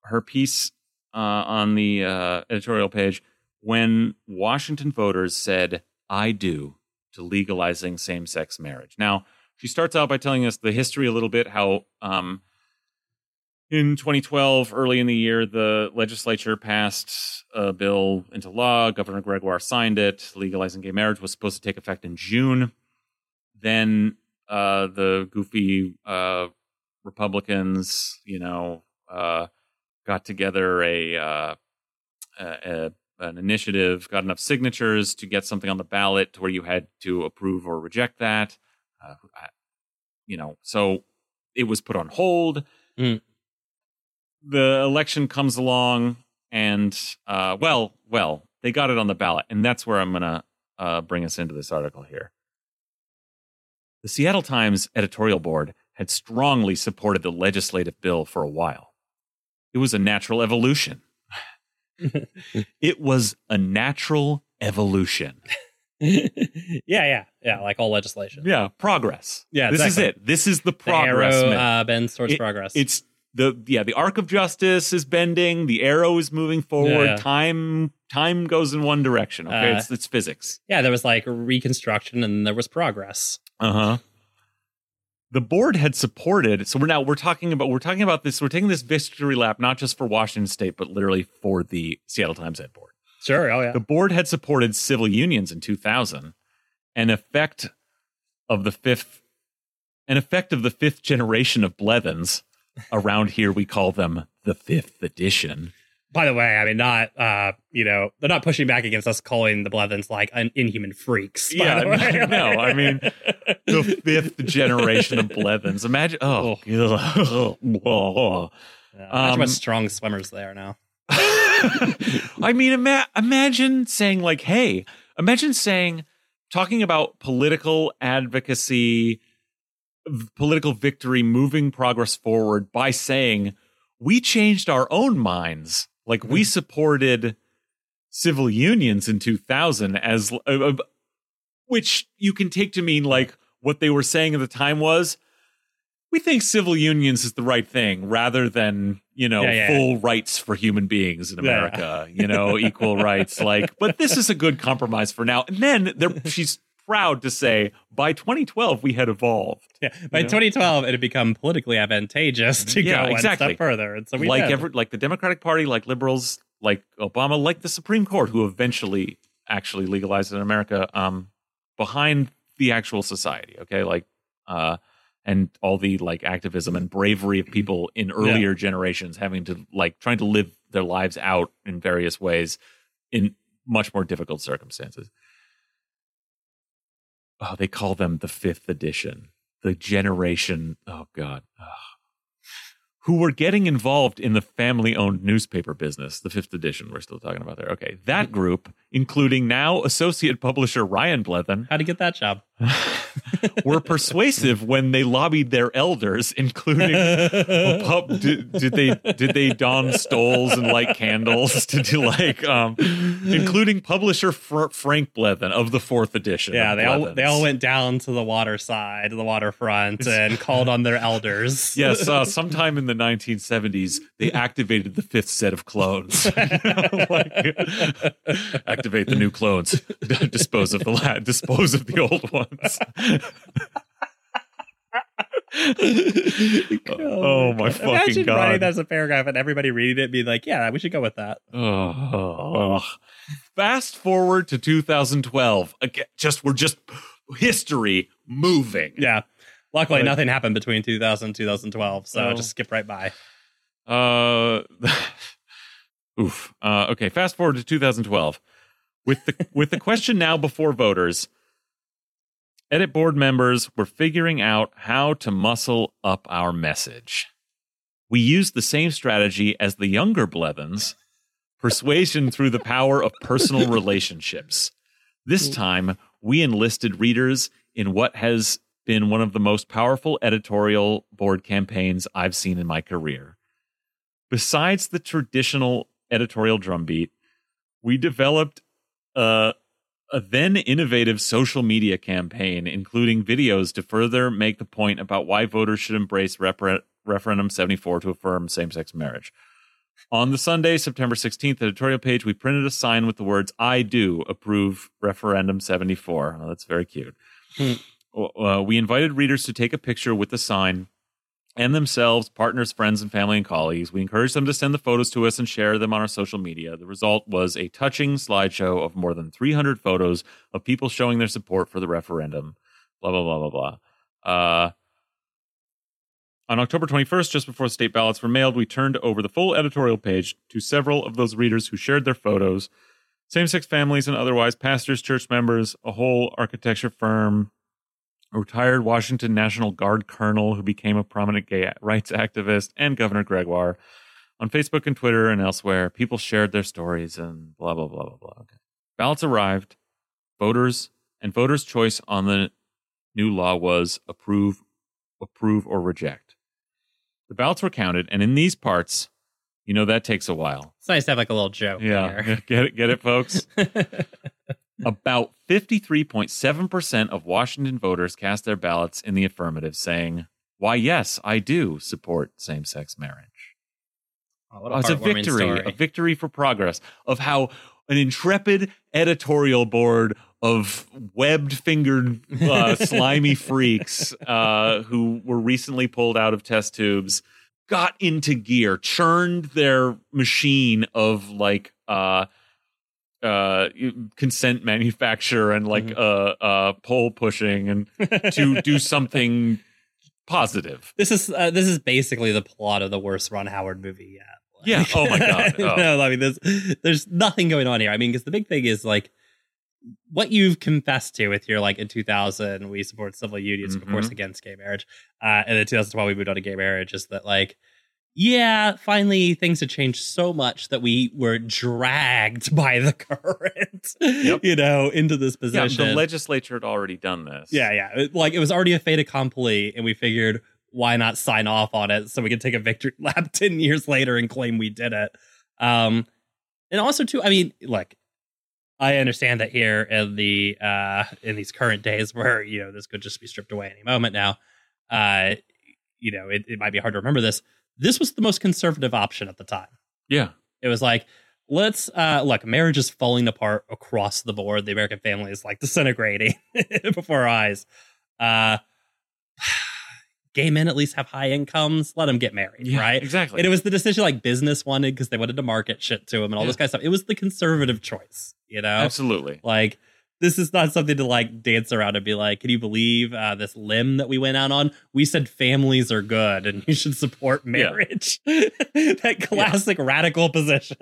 her piece uh, on the uh, editorial page when Washington voters said, I do to legalizing same sex marriage. Now, she starts out by telling us the history a little bit, how um, in 2012, early in the year, the legislature passed a bill into law. Governor Gregoire signed it. Legalizing gay marriage was supposed to take effect in June. Then uh, the goofy uh, Republicans, you know, uh, got together a, uh, a, a an initiative, got enough signatures to get something on the ballot to where you had to approve or reject that. Uh, you know, so it was put on hold. Mm. The election comes along, and uh, well, well, they got it on the ballot, and that's where I'm gonna uh, bring us into this article here. The Seattle Times editorial board had strongly supported the legislative bill for a while. It was a natural evolution. it was a natural evolution. yeah, yeah, yeah. Like all legislation. Yeah, progress. Yeah, this exactly. is it. This is the The progress. arrow man. uh, bends towards It- progress. it's the yeah the arc of justice is bending the arrow is moving forward Yeah. time time goes in one direction okay Uh, it's it's physics yeah. There was like reconstruction, and there was progress. uh-huh the board had supported so we're now we're talking about we're talking about this we're taking this victory lap not just for washington state but literally for the seattle times ed board Sure. Oh yeah. the board had supported civil unions in 2000 an effect of the fifth an effect of the fifth generation of blethens around here we call them the fifth edition By the way, I mean, not uh, you know, they're not pushing back against us calling the Blethens like un- inhuman freaks. Yeah, no, I mean, the fifth generation of blethens imagine oh, ugh. Whoa. Yeah, Imagine what Um, strong swimmers they are now. I mean, ima- imagine saying like, "Hey," imagine saying, talking about political advocacy, political victory, moving progress forward by saying, "We changed our own minds." Like we supported civil unions in 2000 as, uh, uh, which you can take to mean like what they were saying at the time was. We think civil unions is the right thing rather than, you know, Yeah, yeah. full rights for human beings in Yeah. America, you know, equal rights. Like, but this is a good compromise for now. And then there, she's proud to say by 2012 we had evolved. Yeah. By You know? 2012, it had become politically advantageous to Yeah, go one step further, and so we like did. every, like the Democratic Party, like liberals, like Obama, like the Supreme Court, who eventually actually legalized it in America, um, behind the actual society. Okay, like, uh, and all the like activism and bravery of people in earlier generations having to like trying to live their lives out in various ways in much more difficult circumstances. Oh, they call them the fifth edition, the generation. Oh God. Ugh who were getting involved in the family owned newspaper business, the fifth edition we're still talking about there. Okay. That group, including now associate publisher Ryan Blethen, How to get that job? were persuasive when they lobbied their elders, including well, pub, did, did they did they don stoles and light candles to do like um including publisher Fr- Frank Blethen of the fourth edition. yeah, they all they all went down to the water side, the waterfront, and called on their elders. Yes, uh, sometime in the 1970s, they activated the fifth set of clones. Like, activate the new clones, dispose of the la- dispose of the old ones. oh my fucking Imagine god! writing that as a paragraph and everybody reading it, being like, "Yeah, we should go with that." Oh. Fast forward to 2012. Again, just we're just history moving. Yeah. Luckily, Like- nothing happened between 2000 and 2012, so Oh. just skip right by. Uh, oof. Uh, okay, fast forward to 2012. With the with the question now before voters, edit board members were figuring out how to muscle up our message. We used the same strategy as the younger Blethens persuasion through the power of personal relationships. This mm. time, we enlisted readers in what has been one of the most powerful editorial board campaigns I've seen in my career. Besides the traditional editorial drumbeat, we developed a, a then innovative social media campaign, including videos to further make the point about why voters should embrace refer- Referendum 74 to affirm same sex marriage. On the Sunday, September 16th editorial page, we printed a sign with the words, I do approve Referendum 74. Oh, that's very cute. Uh, we invited readers to take a picture with the sign and themselves, partners, friends, and family and colleagues. We encouraged them to send the photos to us and share them on our social media. The result was a touching slideshow of more than 300 photos of people showing their support for the referendum. Blah, blah, blah, blah, blah. Uh, on October 21st, just before state ballots were mailed, we turned over the full editorial page to several of those readers who shared their photos. Same sex families and otherwise, pastors, church members, a whole architecture firm, a retired Washington National Guard colonel who became a prominent gay rights activist, and Governor Gregoire. on Facebook and Twitter and elsewhere, people shared their stories and blah blah blah blah blah. Okay. Ballots arrived. Voters and voters' choice on the new law was approve, approve or reject. The ballots were counted, and in these parts, you know that takes a while. It's nice to have like a little joke. Yeah, here. get it, get it, folks. About point seven percent of Washington voters cast their ballots in the affirmative, saying, "Why, yes, I do support same-sex marriage." Oh, what Oh, it's a victory, story. a victory for progress of how an intrepid editorial board of webbed-fingered, uh, slimy freaks uh, who were recently pulled out of test tubes got into gear, churned their machine of like uh, uh, consent manufacture and like Mhm. uh, uh, poll pushing and to do something positive. This is uh, this is basically the plot of the worst Ron Howard movie yet. Yeah. Oh my God. Oh. no, I mean, there's there's nothing going on here. I mean, because the big thing is like what you've confessed to with your like in 2000 we support civil unions, of course, Mhm. against gay marriage, uh, and in 2012 we moved on to gay marriage. Is that like yeah, finally things had changed so much that we were dragged by the current, Yep. you know, into this position. Yeah, the legislature had already done this. Yeah, yeah. It- like it was already a fait accompli, and we figured why not sign off on it so we could take a victory lap ten years later and claim we did it. Um, and also too, I mean, look, I understand that here in the uh in these current days where you know this could just be stripped away any moment now. Uh, you know, it, it might be hard to remember this. This was the most conservative option at the time. Yeah. It was like, let's uh look, marriage is falling apart across the board. The American family is like disintegrating before our eyes. Uh gay men at least have high incomes. Let them get married, Yeah, right? Exactly. And it was the decision like business wanted because they wanted to market shit to them and all Yeah. this kind of stuff. It was the conservative choice, you know? Absolutely. Like this is not something to like dance around and be like, can you believe uh, this limb that we went out on? We said families are good and you should support Yeah. marriage. that classic radical position.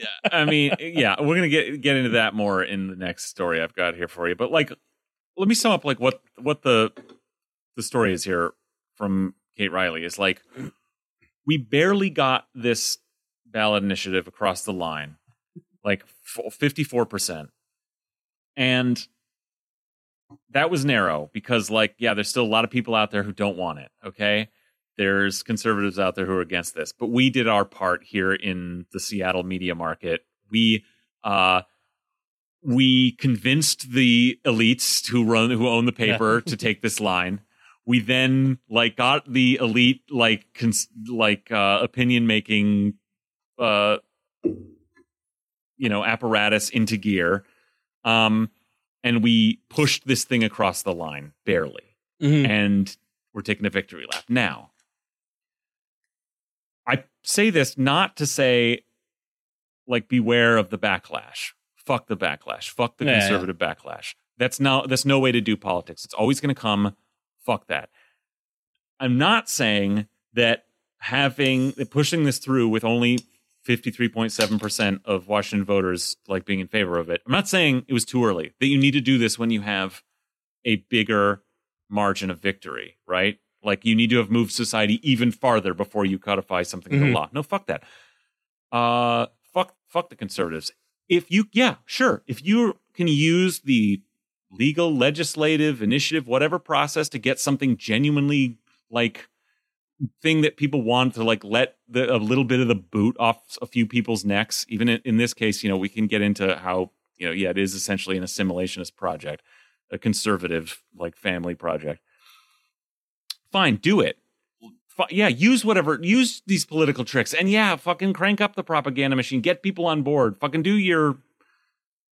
Yeah, I mean, yeah, we're gonna get get into that more in the next story I've got here for you. But like, let me sum up like what what the the story is here from Kate Riley is like we barely got this ballot initiative across the line, like fifty four percent, and that was narrow because like yeah, there's still a lot of people out there who don't want it. Okay, there's conservatives out there who are against this, but we did our part here in the Seattle media market. We uh we convinced the elites who run who own the paper to take this line. We then like got the elite like cons- like uh opinion making uh you know apparatus into gear. Um and we pushed this thing across the line barely Mhm. and we're taking a victory lap. Now, I say this not to say, like, beware of the backlash. Fuck the backlash. Fuck the Yeah, yeah. conservative backlash. That's no, that's no way to do politics. It's always going to come. Fuck that. I'm not saying that having pushing this through with only 53.7% of Washington voters like being in favor of it. I'm not saying it was too early. That you need to do this when you have a bigger margin of victory, right? Like you need to have moved society even farther before you codify something in Mhm. the law. No, fuck that. Uh, fuck, fuck the conservatives. If you, yeah, sure. If you can use the legal, legislative, initiative, whatever process to get something genuinely like thing that people want to like let the, a little bit of the boot off a few people's necks. Even in, in this case, you know, we can get into how you know, yeah, it is essentially an assimilationist project, a conservative like family project. Fine, do it. Fi- yeah, use whatever, use these political tricks, and yeah, fucking crank up the propaganda machine, get people on board, fucking do your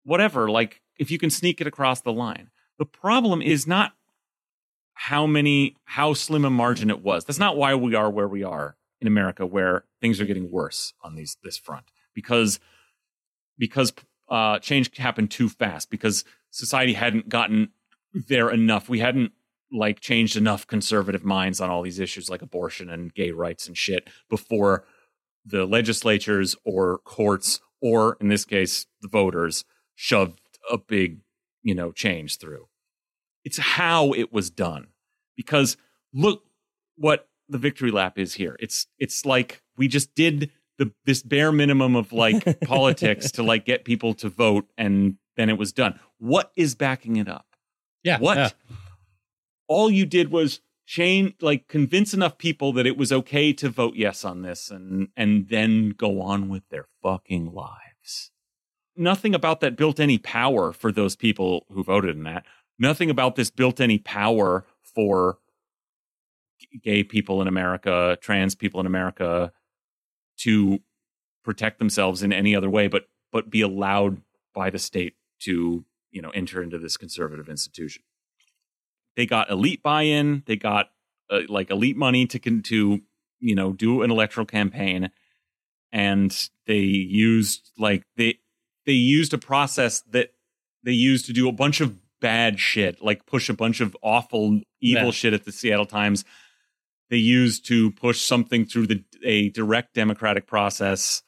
whatever. Like, if you can sneak it across the line. The problem is not how many, how slim a margin it was. That's not why we are where we are in America, where things are getting worse on these this front because because uh, change happened too fast because society hadn't gotten there enough. We hadn't like changed enough conservative minds on all these issues like abortion and gay rights and shit before the legislatures or courts or in this case the voters shoved a big you know change through it's how it was done because look what the victory lap is here. It's it's like we just did the this bare minimum of like politics to like get people to vote and then it was done. What is backing it up? Yeah. What? yeah. All you did was change like convince enough people that it was okay to vote yes on this and and then go on with their fucking lives. Nothing about that built any power for those people who voted in that. Nothing about this built any power for gay people in America, trans people in America to protect themselves in any other way but but be allowed by the state to, you know, enter into this conservative institution. They got elite buy-in. They got uh, like elite money to con- to you know do an electoral campaign. And they used like they they used a process that they used to do a bunch of bad shit like push a bunch of awful evil Yeah. shit at the Seattle Times they used to push something through the a direct democratic process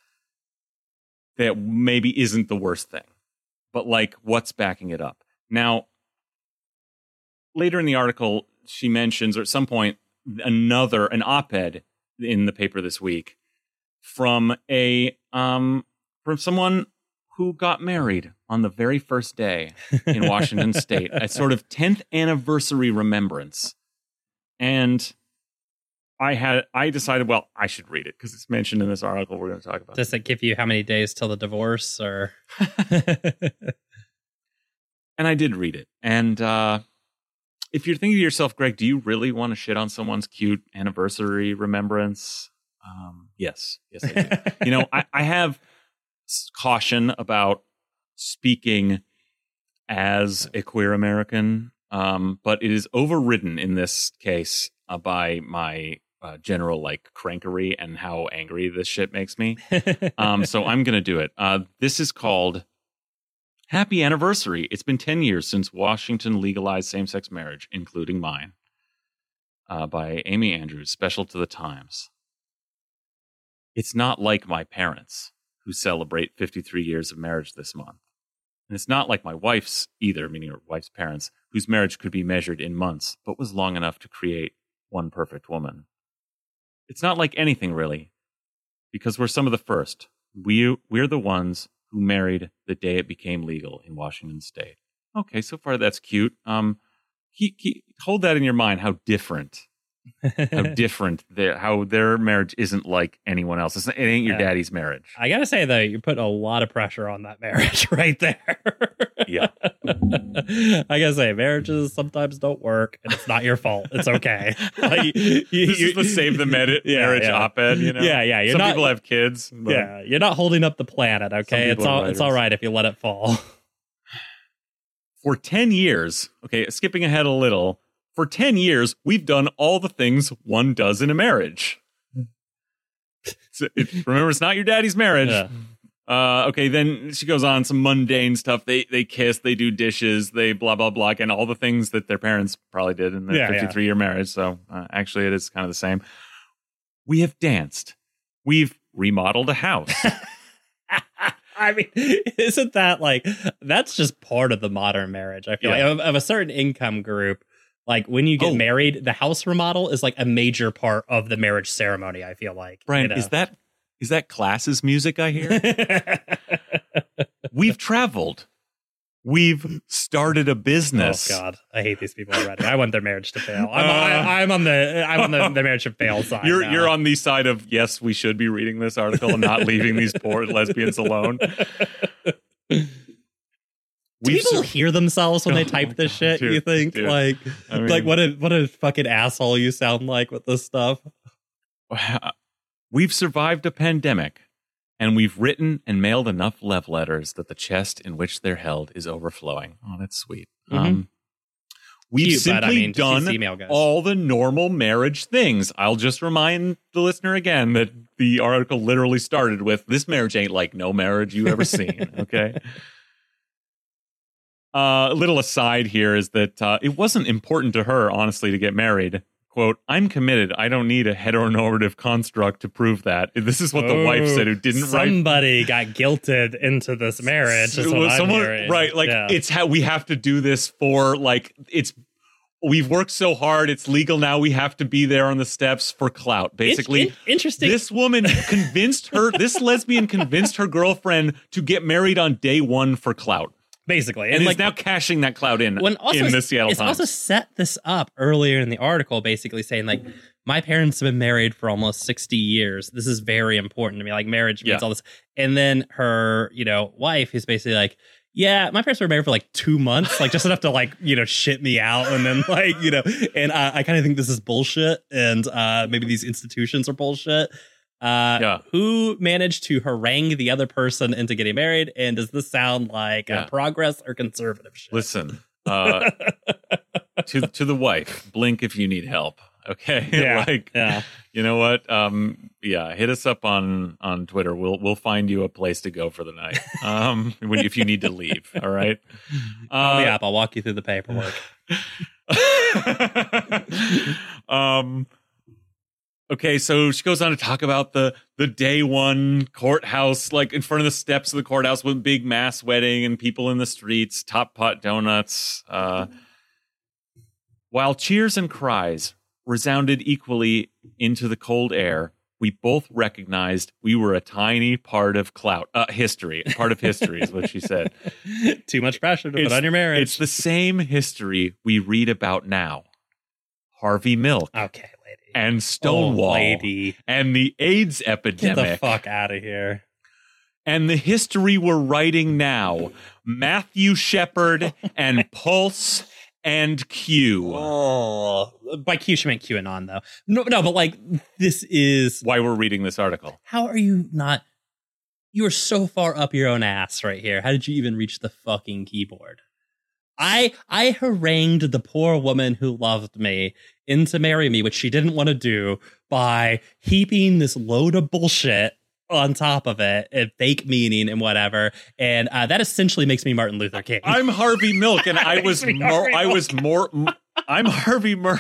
that maybe isn't the worst thing but like what's backing it up now later in the article, she mentions, or at some point, another an op-ed in the paper this week from a um from someone who got married on the very first day in Washington State, a sort of 10th anniversary remembrance. And I had I decided, well, I should read it because it's mentioned in this article we're going to talk about. Does it give you how many days till the divorce or and I did read it. And uh, if you're thinking to yourself, Greg, do you really want to shit on someone's cute anniversary remembrance? Um, yes, yes, I do. you know, I, I have caution about speaking as a queer American, um, but it is overridden in this case uh, by my uh, general like crankery and how angry this shit makes me. Um, so I'm going to do it. Uh, this is called Happy Anniversary. It's been 10 years since Washington legalized same sex marriage, including mine, uh, by Amy Andrews, special to the Times. It's not like my parents, who celebrate 53 years of marriage this month. And it's not like my wife's either, meaning her wife's parents, whose marriage could be measured in months, but was long enough to create one perfect woman. It's not like anything, really, because we're some of the first. We, we're the ones who married the day it became legal in Washington state. Okay, so far that's cute. Um, keep, keep, hold that in your mind how different how different their how their marriage isn't like anyone else's. It ain't your Yeah. daddy's marriage. I gotta say though, you put a lot of pressure on that marriage right there. Yeah. I gotta say, marriages sometimes don't work, and it's not your fault. It's okay. Like, you- this you- is the save the med- Yeah, marriage yeah. op-ed. You know, Yeah, yeah. You're Some not, people have kids. Yeah, you're not holding up the planet. Okay, it's all it's all right if you let it fall. For ten years, okay, skipping ahead a little. For ten years, we've done all the things one does in a marriage. So it, remember, it's not your daddy's marriage. Yeah. Uh, okay, then she goes on some mundane stuff. They they kiss, they do dishes, they blah blah blah, and all the things that their parents probably did in their Yeah, yeah. 53 year marriage. So uh, actually, it is kind of the same. We have danced. We've remodeled a house. I mean, isn't that like that's just part of the modern marriage? I feel Yeah. like of, of a certain income group. Like when you get Oh. married, the house remodel is like a major part of the marriage ceremony. I feel like Brian, you is that is that classes music I hear? We've traveled. We've started a Oh business. God, I hate these people already. I want their marriage to fail. I'm, I, uh. I'm on the I'm on the, the marriage to fail side. You're now. you're on the side of yes, we should be reading this article and not leaving these poor lesbians alone. Do We've people sur- hear themselves when they Oh, type this God, shit? dude, you think dude. like I mean- like what a what a fucking asshole you sound like with this stuff? We've survived a pandemic, and we've written and mailed enough love letters that the chest in which they're held is overflowing. Oh, that's sweet. Mhm. Um, we've Cute, simply I mean, done all the normal marriage things. I'll just remind the listener again that the article literally started with "This marriage ain't like no marriage you ever seen." Okay. Uh, a little aside here is that uh, it wasn't important to her, honestly, to get married. Quote, I'm committed. I don't need a heteronormative construct to prove that. This is what the wife Oh, said, who didn't write. Somebody got guilted into this marriage. Is what was I'm someone- right. Like, Yeah. it's how we have to do this for, like, it's we've worked so hard. It's legal now. We have to be there on the steps for clout. Basically, In- in- interesting. this woman convinced her, this lesbian convinced her girlfriend to get married on day one for clout. Basically, And, like now cashing that cloud in when also in the Seattle it's Times. also set this up earlier in the article, basically saying like my parents have been married for almost sixty years. This is very important to me. Like marriage means Yeah. all this. And then her, you know, wife is basically like. Yeah, my parents were married for like two months, like just enough to like you know shit me out, and then like you know, and uh, I kind of think this is bullshit, and uh, maybe these institutions are bullshit. Uh, Yeah. Who managed to harangue the other person into getting married, and does this sound like Yeah. uh, progress or conservative shit? Listen, uh, to to the wife, blink if you need help. Okay, Yeah. like Yeah. you know what? Um, yeah, hit us up on on Twitter. We'll we'll find you a place to go for the night. Um, when, if you need to leave, all right. Call me Uh, up. I'll walk you through the paperwork. um okay so she goes on to talk about the the day one courthouse like in front of the steps of the courthouse with big mass wedding and people in the streets top pot donuts uh while cheers and cries resounded equally into the cold air we both recognized we were a tiny part of clout uh history part of history is what she said Too much pressure to It's- put on your marriage. it's the same history we read about now Harvey Milk okay. And Stonewall Oh, and the AIDS epidemic. Get the fuck out of here. and the history we're writing now Matthew Shepard and Pulse and Q. Oh, by Q, she meant QAnon, though. No, no, but like, this is. Why we're reading this article. How are you not. You are so far up your own ass right here. How did you even reach the fucking keyboard? I I harangued the poor woman who loved me into marry me, which she didn't want to do, by heaping this load of bullshit on top of it, and fake meaning and whatever, and uh, that essentially makes me Martin Luther King. I'm Harvey Milk and I was more I was more I'm Harvey Mur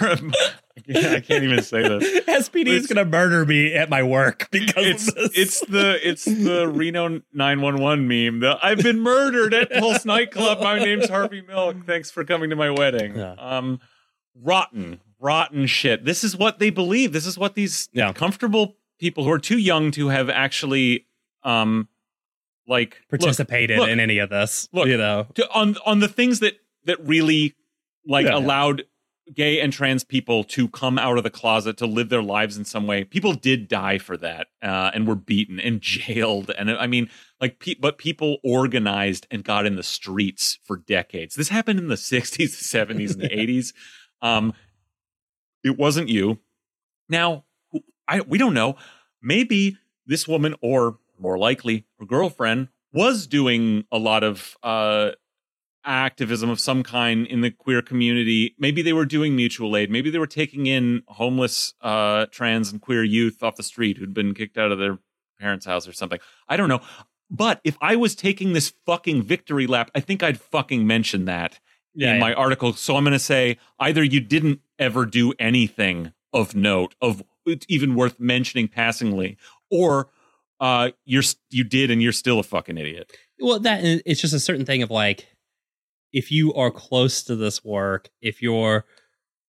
I can't even say this. SPD is gonna murder me at my work because It's of this. it's the it's the Reno 911 meme. The I've been murdered at Pulse nightclub. My name's Harvey Milk. Thanks for coming to my wedding. Yeah. Um rotten, rotten shit. This is what they believe. This is what these Yeah. comfortable people who are too young to have actually um like look, participated look, in any of this. look. you know, to, on on the things that that really like Yeah. allowed gay and trans people to come out of the closet to live their lives in some way. People did die for that uh, and were beaten and jailed. And i mean like pe- but people organized and got in the streets for decades. This happened in the 60s the 70s and the 80s um it wasn't you. Now i we don't know. Maybe this woman or more likely her girlfriend was doing a lot of uh activism of some kind in the queer community. Maybe they were doing mutual aid. Maybe they were taking in homeless uh, trans and queer youth off the street who'd been kicked out of their parents' house or something. I don't know. But if I was taking this fucking victory lap, I think I'd fucking mention that Yeah, in yeah. my article. So I'm going to say either you didn't ever do anything of note, of even worth mentioning passingly, or uh, you're you did and you're still a fucking idiot. well, that it's just a certain thing of like, if you are close to this work, if you're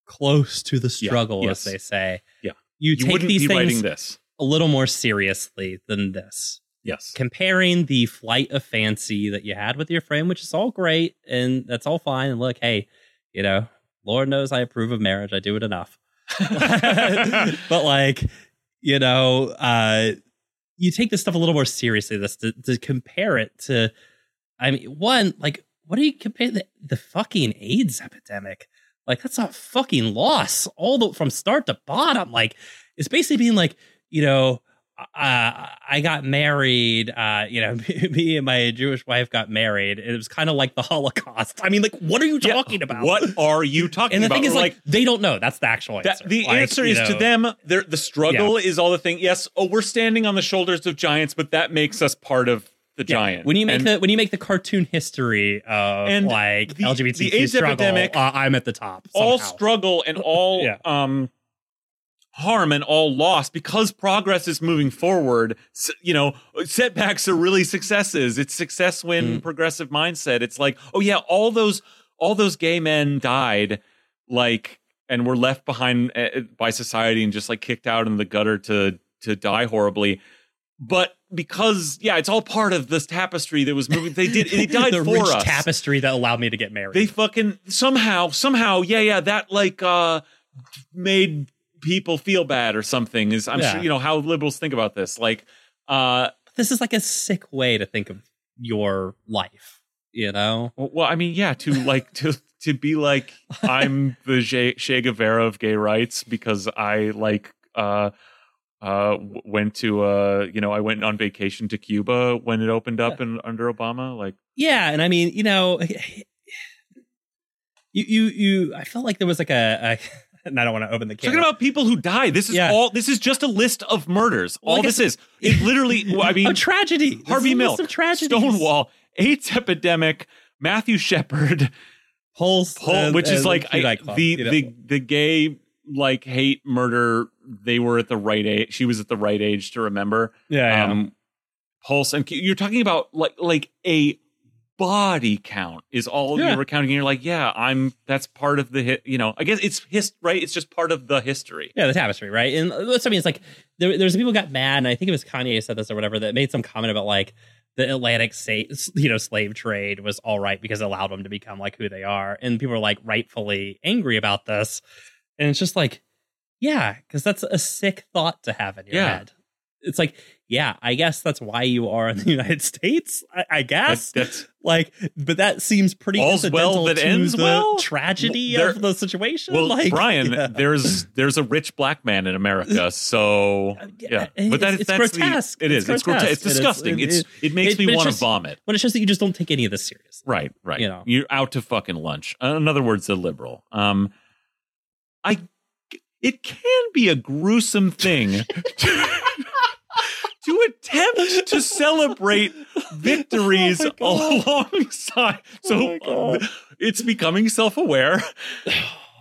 close to the Yeah, struggle, yes. as they say, Yeah. you, You take these things this. a little more seriously than this. Yes. Comparing the flight of fancy that you had with your friend, which is all great and that's all fine. And look, hey, you know, Lord knows I approve of marriage. I do it enough. but like you know uh you take this stuff a little more seriously this to, to compare it to i mean one like what do you compare the, the fucking aids epidemic like that's a fucking loss all the from start to bottom like it's basically being like you know uh, I got married. Uh, you know, me and my Jewish wife got married. and It was kind of like the Holocaust. I mean, like, what are you Yeah, talking about? What are you talking about? And the about? thing is, Or like, they don't know. That's the actual that, answer. the Like, answer is to them. The struggle is all the thing. Yes. Oh, we're standing on the shoulders of giants, but that makes us part of the Yeah. giant. When you make And the when you make the cartoon history of And like the- LGBTQ the AIDS struggle, epidemic, uh, I'm at the top. all struggle and all Yeah. um harm and all loss because progress is moving forward you know setbacks are really successes it's success when Mm. progressive mindset it's like oh yeah all those all those gay men died like and were left behind uh, by society and just like kicked out in the gutter to to die horribly. But because yeah, it's all part of this tapestry that was moving. They did it died the for us. tapestry that allowed me to get married. They fucking somehow somehow yeah yeah that like uh made people feel bad or something. Is I'm Yeah. sure you know how liberals think about this. Like uh this is like a sick way to think of your life. You know, Well, well, I mean, yeah, to like to to be like I'm the Che, che Guevara of gay rights because I like uh uh went to uh you know I went on vacation to Cuba when it opened up in, under Obama. Like, yeah, and I mean, you know, you you you. I felt like there was like a. a and I don't want to open the can. talking about people who die. This is Yeah. all. This is just a list of murders. Well, all guess- this is. It literally. I mean, a tragedy. Harvey is a list Milk, of tragedies. Stonewall, AIDS epidemic, Matthew Shepard. Pulse, Pol- and- which is like Q I, Club, the you know. the the gay like hate murder. They were at the right age. She was at the right age to remember. yeah, yeah. Um, Pulse and you're talking about like like a body count is all Yeah. you're recounting. And you're like, yeah, I'm. That's part of the hit. You know, I guess it's his right. It's just part of the history. Yeah, the tapestry, right? And that's I mean, it's like there, there's people got mad, and I think it was Kanye said this or whatever that made some comment about like the Atlantic you know slave trade was all right because it allowed them to become like who they are, and people are like rightfully angry about this, and it's just like, yeah, because that's a sick thought to have in your Yeah. head. It's like, yeah, I guess that's why you are in the United States. I, I guess, that's like, but that seems pretty All's well that ends the well? tragedy There- of the situation. well, like, Brian. yeah. There's there's a rich black man in America, so yeah. it's- But that is it's that's grotesque. The, it is. It's, grotesque. It's disgusting. it- It's it makes it- me want to vomit. But it shows that you just don't take any of this serious. Right, right. You know. You're out to fucking lunch. Uh, In other words, a liberal. Um, I. It can be a gruesome thing to to attempt to celebrate victories Oh alongside. So Oh it's becoming self-aware.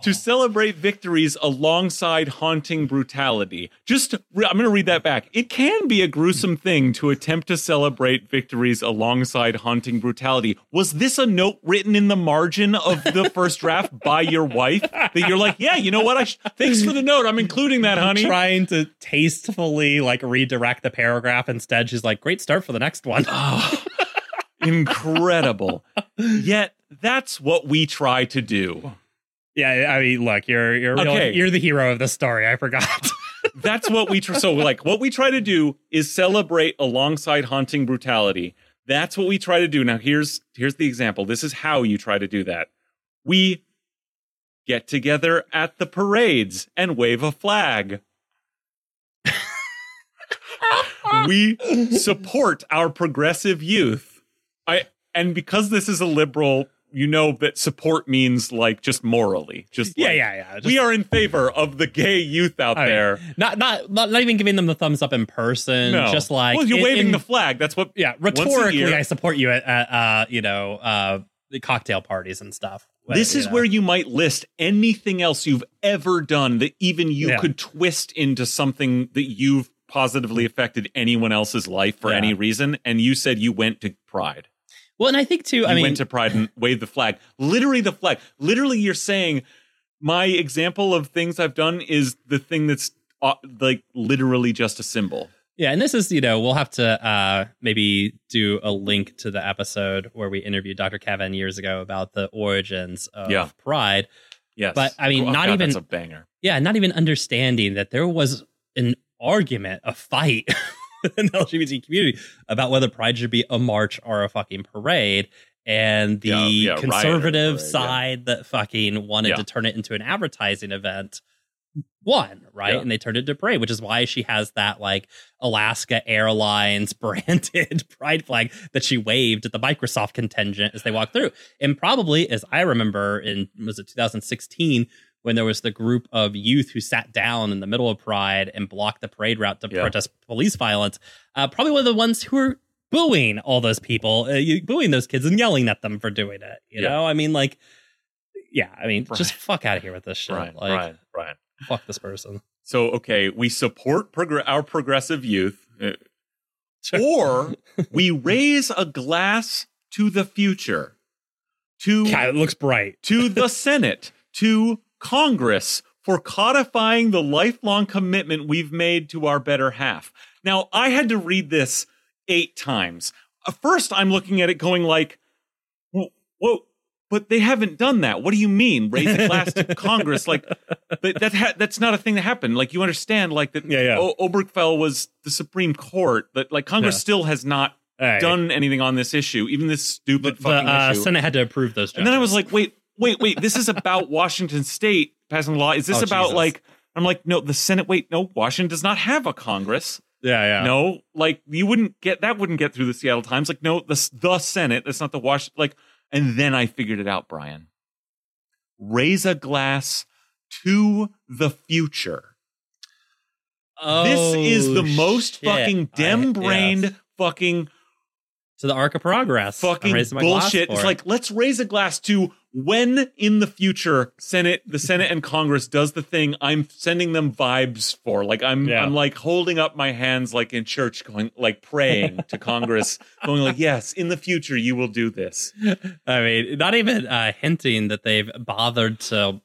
To celebrate victories alongside haunting brutality. Just, re- I'm going to read that back. It can be a gruesome thing to attempt to celebrate victories alongside haunting brutality. Was this a note written in the margin of the first draft by your wife that you're like, yeah, you know what? I sh- thanks for the note. I'm including that, honey. Trying to tastefully like redirect the paragraph. Instead, she's like, "Great start for the next one." Oh, incredible. Yet that's what we try to do. Yeah, I mean, look, you're you're real- Okay. you're the hero of the story. I forgot. That's what we try. So, like, what we try to do is celebrate alongside haunting brutality. That's what we try to do. Now, here's here's the example. This is how you try to do that. We get together at the parades and wave a flag. we support our progressive youth. I and because this is a liberal, you know that support means like just morally, just yeah, like, yeah, yeah. Just- we are in favor of the gay youth out I mean, there. not, not not not even giving them the thumbs up in person. No, Just like well, you're in- waving in- the flag. That's what. yeah. Rhetorically, I support you at, at uh, you know uh, the cocktail parties and stuff. But, This is know. where you might list anything else you've ever done that even you Yeah. could twist into something that you've positively affected anyone else's life for Yeah. any reason. And you said you went to Pride. Well, and I think too. You I mean, went to Pride and waved the flag. Literally the flag. Literally, you're saying my example of things I've done is the thing that's uh, like literally just a symbol. Yeah, and this is, you know, we'll have to uh maybe do a link to the episode where we interviewed Dr. Kevin years ago about the origins of Yeah. pride. Yes, But, I mean, Oh, not God, even- that's a banger. Yeah, not even understanding that there was an argument, a fight in the LGBT community about whether pride should be a march or a fucking parade. And the Yeah, yeah, conservative parade, yeah. side that fucking wanted Yeah. to turn it into an advertising event won, right? Yeah. And they turned it to parade, which is why she has that like Alaska Airlines branded pride flag that she waved at the Microsoft contingent as they walked through. And probably, as I remember, in was it 2016 when there was the group of youth who sat down in the middle of Pride and blocked the parade route to Yeah. protest police violence. Uh, probably one of the ones who were booing all those people, uh, booing those kids and yelling at them for doing it. You Yeah. know, I mean, like, yeah, I mean, Right. just fuck out of here with this shit. Brian, like, Brian, Brian. fuck this person. So okay, we support progr- our progressive youth, uh, or we raise a glass to the future, to God, it looks bright. to the Senate, to Congress for codifying the lifelong commitment we've made to our better half. Now, I had to read this eight times. Uh, First, I'm looking at it going like, whoa, whoa but they haven't done that. What do you mean? Raise a glass to Congress? Like, but that ha- that's not a thing that happened. Like, you understand, like that Yeah, yeah. o- Obergefell was the Supreme Court, but like Congress Yeah. still has not Hey. done anything on this issue, even this stupid the fucking uh, issue. Senate had to approve those. And then I was like, wait, wait, wait. This is about Washington State passing the law. Is this Oh, about Jesus. like? I'm like, no, the Senate. Wait, no, Washington does not have a Congress. yeah, yeah. No, like you wouldn't get that. Wouldn't get through the Seattle Times. Like, no, the the Senate. That's not the Wash. Like, and then I figured it out, Brian. Raise a glass to the future. this is the Oh, most shit. fucking I- dim-brained, yes. fucking to the arc of progress. Fucking raising my glass bullshit. It's it. like let's raise a glass to when in the future Senate, the Senate and Congress does the thing I'm sending them vibes for. Like I'm, Yeah. I'm like holding up my hands like in church, going like praying to Congress, going like, yes, in the future you will do this. I mean, not even uh, hinting that they've bothered to.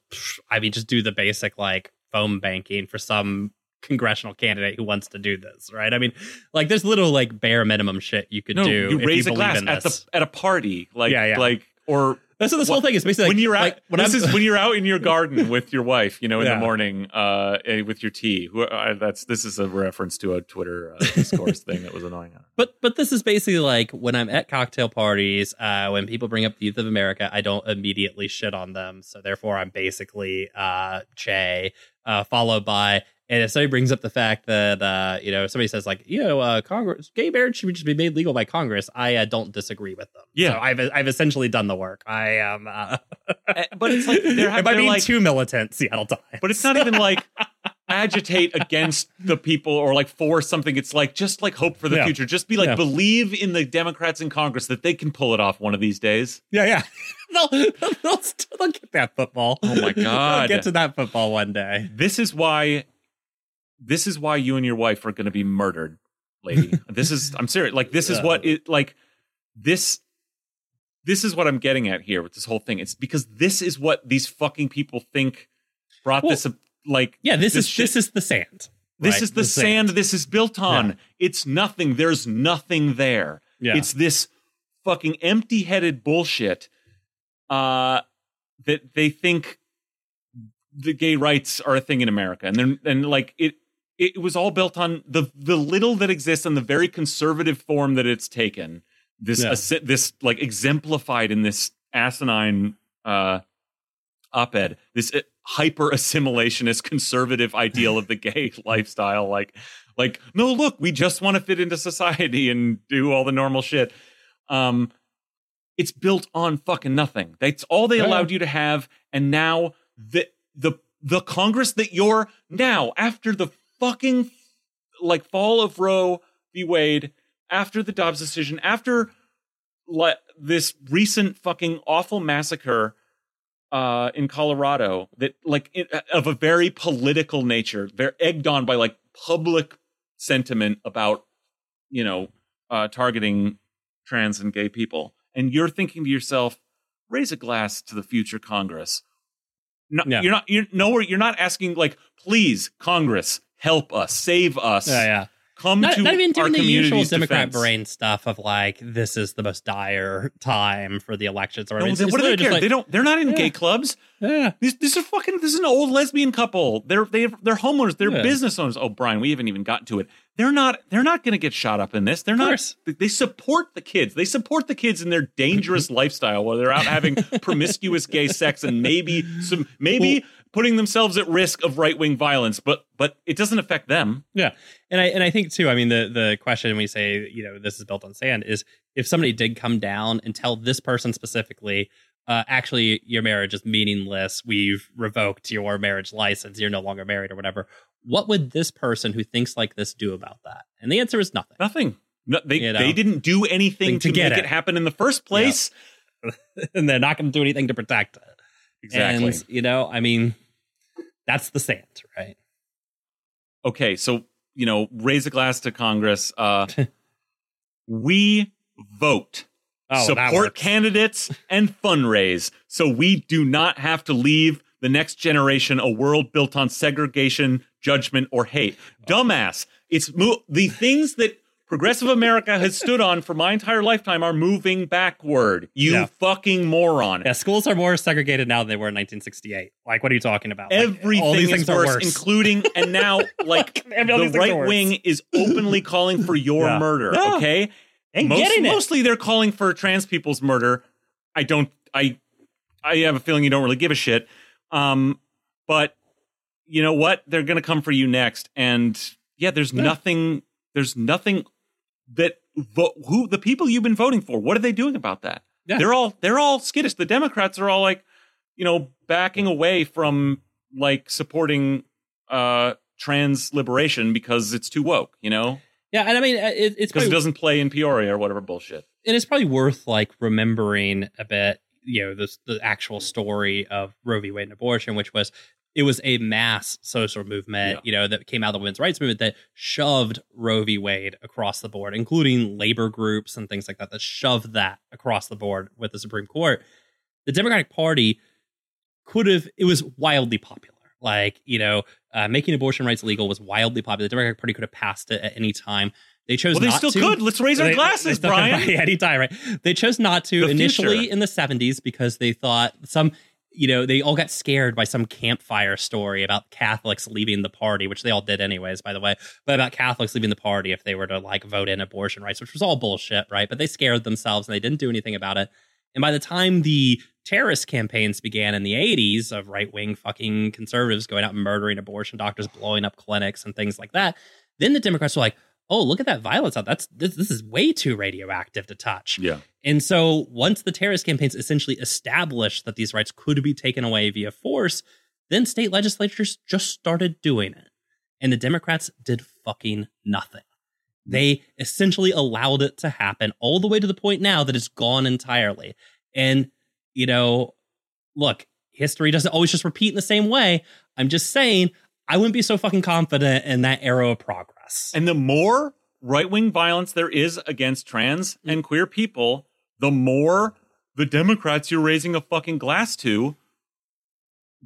I mean, just do the basic like phone banking for some congressional candidate who wants to do this, right? I mean, like there's little like bare minimum shit you could No, do. you raise you a glass at the at a party, like Yeah, yeah. like or That's what this whole thing is basically. when you're out, like, when this I'm, is when you're out in your garden with your wife, you know, in Yeah. the morning, uh, eh, with your tea. Who, that's this is a reference to a Twitter uh, discourse thing that was annoying. But but this is basically like when I'm at cocktail parties, uh, when people bring up the youth of America, I don't immediately shit on them. So therefore, I'm basically uh, Che, uh, followed by. And if somebody brings up the fact that uh, you know somebody says like you know uh, Congress gay marriage should just be made legal by Congress, I uh, don't disagree with them. Yeah. so I've I've essentially done the work. I am. Uh, Eh, but it's like they're, am I they're being like, too militant, Seattle Times? but it's not even like agitate against the people or like for something. It's like just like hope for the Yeah. future. Just be like Yeah. believe in the Democrats in Congress that they can pull it off one of these days. yeah, yeah. they'll, they'll, still, they'll get that football. Oh my they'll God. get to that football one day. This is why. This is why you and your wife are going to be murdered, lady. this is. I'm serious. Like this is what it like. This. This is what I'm getting at here with this whole thing. It's because this is what these fucking people think brought Well, this. Like Yeah, this, This is shit- this is the sand. This right? is the, sand. this is built on. Yeah. It's nothing. There's nothing there. Yeah. It's this fucking empty-headed bullshit uh, that they think the gay rights are a thing in America, and then and like it. It was all built on the the little that exists and the very conservative form that it's taken. This Yeah. assi- this like exemplified in this asinine uh, op-ed. This uh, hyper assimilationist conservative ideal of the gay lifestyle. Like, like no, look, we just want to fit into society and do all the normal shit. Um, it's built on fucking nothing. That's all they Yeah. allowed you to have, and now the the the Congress that you're now after the fucking like fall of Roe v. Wade, after the Dobbs decision, after le- this recent fucking awful massacre uh, in Colorado that like it, of a very political nature, they're egged on by like public sentiment about you know uh, targeting trans and gay people, and you're thinking to yourself, raise a glass to the future Congress. No, Yeah. you're not. You're nowhere. You're not asking like, please, Congress, help us, save us. Yeah, yeah. Come Not, to not even our doing the usual Democrat defense. brain stuff of like this is the most dire time for the elections or No, whatever. they- what do they care? literally they don't. They're not in Yeah. gay clubs. yeah. These, these are fucking. This is an old lesbian couple. They're they they're homeowners. They're Yeah. business owners. Oh, Brian, we haven't even gotten to it. They're not. They're not going to get shot up in this. They're not. they support the kids. They support the kids in their dangerous lifestyle where they're out having promiscuous gay sex and maybe some maybe putting themselves at risk of right wing violence. But but it doesn't affect them. Yeah, and I and I think too. I mean, the the question we say, you know, this is built on sand is if somebody did come down and tell this person specifically, uh, actually, your marriage is meaningless. We've revoked your marriage license. You're no longer married or whatever. What would this person who thinks like this do about that? And the answer is nothing. Nothing. No, they You know? they didn't do anything To to, make it. it happen in the first place. and they're not going to do anything to protect it. Exactly. And, you know, I mean, that's the sand, right? okay, so you know, raise a glass to Congress. Uh, we vote, Oh, support candidates, and fundraise, so we do not have to leave the next generation a world built on segregation, judgment, or hate. Dumbass. It's mo- the things that progressive America has stood on for my entire lifetime are moving backward. You Yeah. fucking moron. Yeah, schools are more segregated now than they were in 1968. Like, what are you talking about? Like, Everything all these is things are worse, worse. including and now like the right wing is openly calling for your Yeah. murder. Yeah. Okay, and Most- getting it. mostly they're calling for trans people's murder. I don't. I I have a feeling you don't really give a shit. Um, but you know what? They're going to come for you next. And yeah, there's Yeah. nothing. There's nothing that vo- who the people you've been voting for. What are they doing about that? Yeah. They're all they're all skittish. The Democrats are all like, you know, backing away from like supporting uh trans liberation because it's too woke. You know, yeah, and I mean, uh, it, it's because it doesn't play in Peoria or whatever bullshit. And it is probably worth like remembering a bit, you know, this the actual story of Roe v. Wade and abortion, which was it was a mass social movement, Yeah. you know, that came out of the women's rights movement that shoved Roe v. Wade across the board, including labor groups and things like that, that shoved that across the board with the Supreme Court. The Democratic Party could have it was wildly popular. Like, you know, uh, making abortion rights legal was wildly popular. The Democratic Party could have passed it at any time. They chose Well, they still to. could. Let's raise our They- glasses, they Brian. could, right, anytime, right? They chose not to The initially future. in the 70s because they thought some, you know, they all got scared by some campfire story about Catholics leaving the party, which they all did anyways, by the way, but about Catholics leaving the party if they were to like vote in abortion rights, which was all bullshit, right? But they scared themselves and they didn't do anything about it. And by the time the terrorist campaigns began in the 80s of right wing fucking conservatives going out and murdering abortion doctors, blowing up clinics and things like that, then the Democrats were like, oh, look at that violence out. That's this, this is way too radioactive to touch. Yeah. And so once the terrorist campaigns essentially established that these rights could be taken away via force, then state legislatures just started doing it. And the Democrats did fucking nothing. They essentially allowed it to happen all the way to the point now that it's gone entirely. And, you know, look, history doesn't always just repeat in the same way. I'm just saying, I wouldn't be so fucking confident in that era of progress. And the more right wing violence there is against trans mm. and queer people, the more the Democrats you're raising a fucking glass to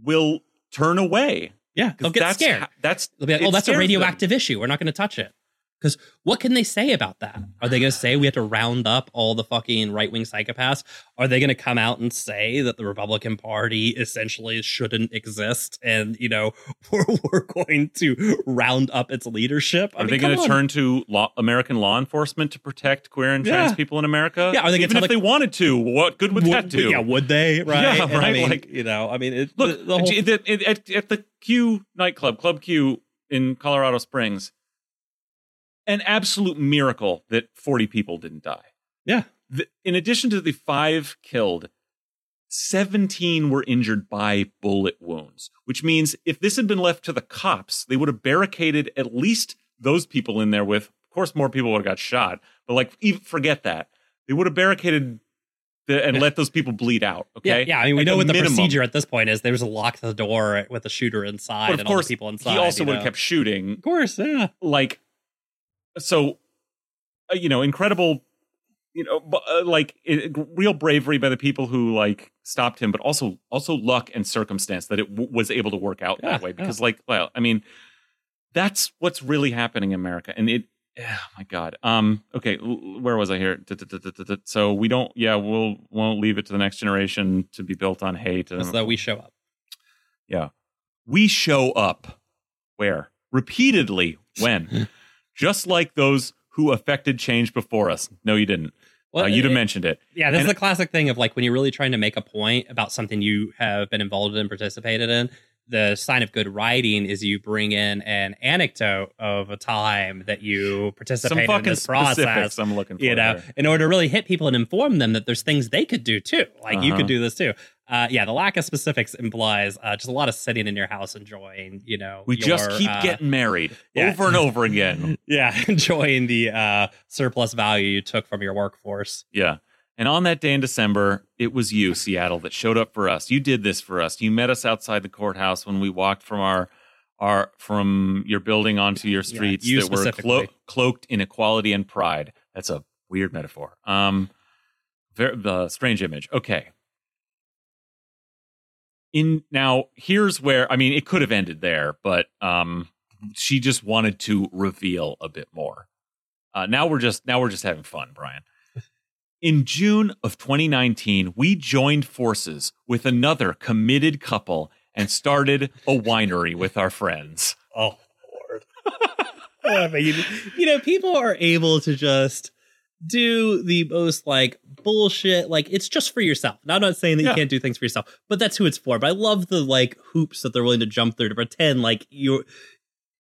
will turn away. Yeah, they'll get that's scared. ha- that's They'll be like, oh, that's a scares them. radioactive issue. We're not going to touch it. Because what can they say about that? Are they going to say we have to round up all the fucking right wing psychopaths? Are they going to come out and say that the Republican Party essentially shouldn't exist and, you know, we're, we're going to round up its leadership? I Are mean, they going to turn to law, American law enforcement to protect queer and trans Yeah. people in America? Yeah, are they even if the- they wanted to? What good would, that do? Yeah, would they? Right? Yeah, And I right, mean, like- you know, I mean, it, Look, the, the whole at, at, at the Q nightclub, Club Q in Colorado Springs, an absolute miracle that 40 people didn't die. yeah. The, in addition to the five killed, 17 were injured by bullet wounds, which means if this had been left to the cops, they would have barricaded at least those people in there with, of course, more people would have got shot, but like, even forget that. They would have barricaded the, and Yeah. let those people bleed out. Okay. Yeah, yeah. I mean, we At know the what the minimum. procedure at this point is. There's a lock the door with the shooter inside and all course, the people inside. he also would know. have kept shooting. Of course, yeah. Like, so, uh, you know, incredible, you know, bu- uh, like it, real bravery by the people who like stopped him, but also also luck and circumstance that it w- was able to work out Yeah, that way. Because, like, well, I mean, that's what's really happening in America, and it. Oh my God. Um. Okay. Where was I here? So we don't. Yeah. We'll won't leave it to the next generation to be built on hate. As though we show up. Yeah. We show up where? Repeatedly. When? Just like those who affected change before us. No, you didn't. Well, uh, you'd have it- mentioned it. Yeah, this And- is the classic thing of like when you're really trying to make a point about something you have been involved in, participated in. The sign of good writing is you bring in an anecdote of a time that you participated in this process. I'm looking for. you know, in order to really hit people and inform them that there's things they could do too. Like you Uh-huh. could do this too. Uh, yeah, the lack of specifics implies uh, just a lot of sitting in your house enjoying, you know, We just keep uh, getting married yeah. over and over again. yeah, enjoying the uh, surplus value you took from your workforce. Yeah. And on that day in December, it was you, Seattle, that showed up for us. You did this for us. You met us outside the courthouse when we walked from our our from your building onto your streets you that were clo- cloaked in equality and pride. That's a weird metaphor. Um, very, the strange image. Okay. In now here's where I mean it could have ended there, but um she just wanted to reveal a bit more. Uh, now we're just now we're just having fun, Brian. In June of 2019, we joined forces with another committed couple and started a winery with our friends. Oh Lord! I mean, you know, people are able to just do the most like bullshit. Like it's just for yourself. Now, I'm not saying that Yeah. you can't do things for yourself, but that's who it's for. But I love the like hoops that they're willing to jump through to pretend like you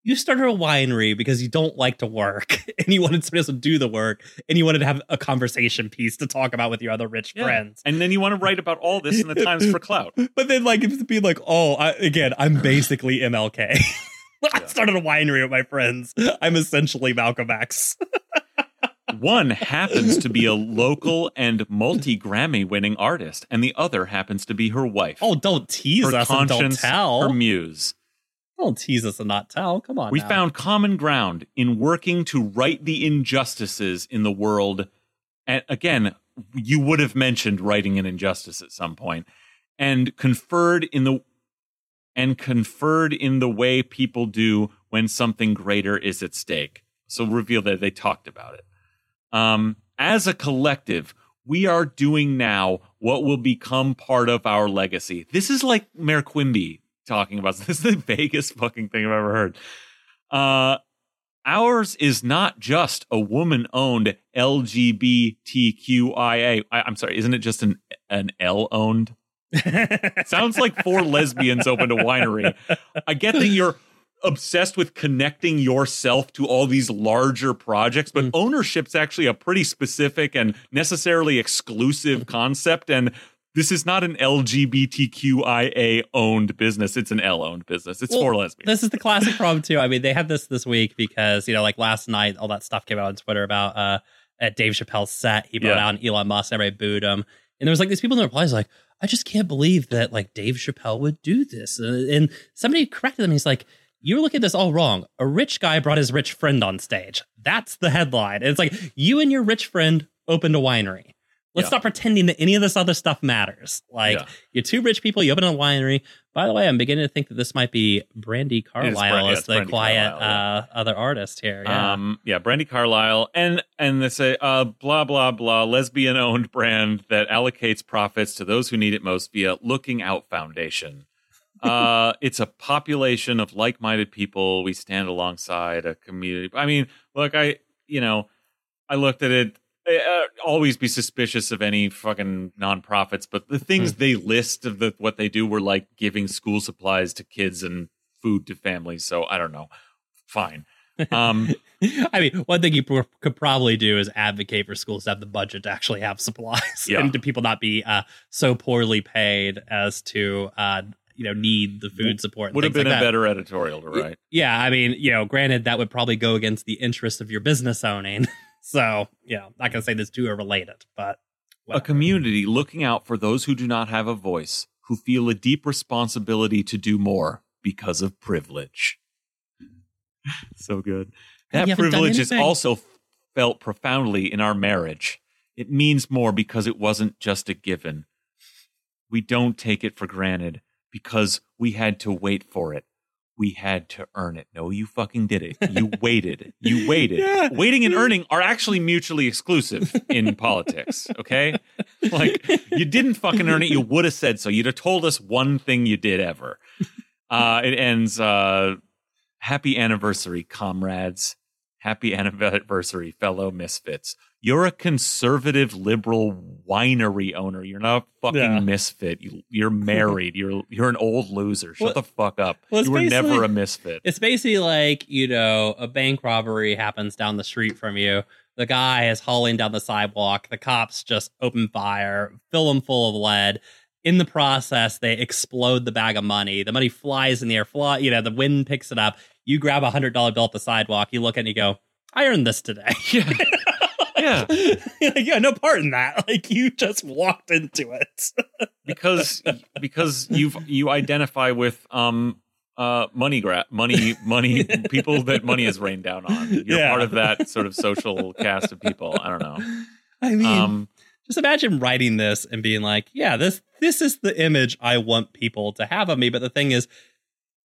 you started a winery because you don't like to work and you wanted somebody else to do the work and you wanted to have a conversation piece to talk about with your other rich Yeah. friends. And then you want to write about all this in the Times for clout. But then, like, it's be like, oh, I, again, I'm basically MLK. I started a winery with my friends. I'm essentially Malcolm X. One happens to be a local and multi Grammy winning artist, and the other happens to be her wife. Oh, don't tease her us and don't conscience, tell. her muse. don't tease us and not tell. Come on. We now. found common ground in working to right the injustices in the world. And again, you would have mentioned writing an injustice at some point, and conferred in the and conferred in the way people do when something greater is at stake. So reveal that they talked about it. Um, as a collective, we are doing now what will become part of our legacy. This is like Mayor Quimby talking about. This is the vaguest fucking thing I've ever heard. Uh, ours is not just a woman-owned LGBTQIA. I, I'm sorry, isn't it just an an L-owned? Sounds like four lesbians opened a winery. I get that you're obsessed with connecting yourself to all these larger projects, but Mm. ownership's actually a pretty specific and necessarily exclusive concept. And this is not an LGBTQIA owned business. It's an L owned business. It's Well, for lesbians. this is the classic problem too. I mean, they had this this week because you know, like last night, all that stuff came out on Twitter about uh at Dave Chappelle's set. He brought Yeah. out Elon Musk. and Everybody booed him, and there was like these people in the replies like, "I just can't believe that like Dave Chappelle would do this." And, and somebody corrected him. He's like. You're looking at this all wrong. A rich guy brought his rich friend on stage. That's the headline. And it's like you and your rich friend opened a winery. Let's Yeah. stop pretending that any of this other stuff matters. Like Yeah. you're two rich people, you open a winery. By the way, I'm beginning to think that this might be Brandi Carlile Bran- yeah, the quiet Carlile, uh, other artist here. Yeah. Um, yeah, Brandi Carlile, and and they say, uh, blah blah blah, lesbian owned brand that allocates profits to those who need it most via Looking Out Foundation. Uh, it's a population of like minded people. We stand alongside a community. I mean, look, I you know, I looked at it. Uh, always be suspicious of any fucking nonprofits, but the things they list of the what they do were like giving school supplies to kids and food to families. So I don't know. Fine. Um, I mean, one thing you pr- could probably do is advocate for schools to have the budget to actually have supplies Yeah. and to people not be uh, so poorly paid as to, uh, you know, need the food support. would have been like a that. better editorial to write. Yeah, I mean, you know, granted that would probably go against the interest of your business owning. so, you know, not gonna say these two are related, but A community looking out for those who do not have a voice, who feel a deep responsibility to do more because of privilege. so good. That privilege is also felt profoundly in our marriage. It means more because it wasn't just a given. We don't take it for granted because we had to wait for it. We had to earn it. No, you fucking did it. You waited. You waited. Yeah. Waiting and earning are actually mutually exclusive in politics. Okay. Like you didn't fucking earn it. You would have said so. You'd have told us one thing you did ever. Uh, it ends, uh, happy anniversary, comrades. Happy anniversary, fellow misfits. You're a conservative liberal winery owner. You're not a fucking Yeah. misfit. You, you're married. You're you're an old loser. Shut Well- the fuck up. well, you were never a misfit. It's basically like, you know, a bank robbery happens down the street from you. The guy is hauling down the sidewalk. The cops just open fire, fill him full of lead. In the process, they explode the bag of money. The money flies in the air, fly, you know, the wind picks it up. You grab a hundred dollar bill at the sidewalk, you look at it and you go, I earned this today. Yeah. Yeah. Like, yeah, no part in that. Like you just walked into it. because because you've you identify with um uh money grab money money people that money has rained down on you're Yeah. part of that sort of social cast of people i don't know I mean, um just imagine writing this and being like, yeah, this this is the image I want people to have of me. But the thing is,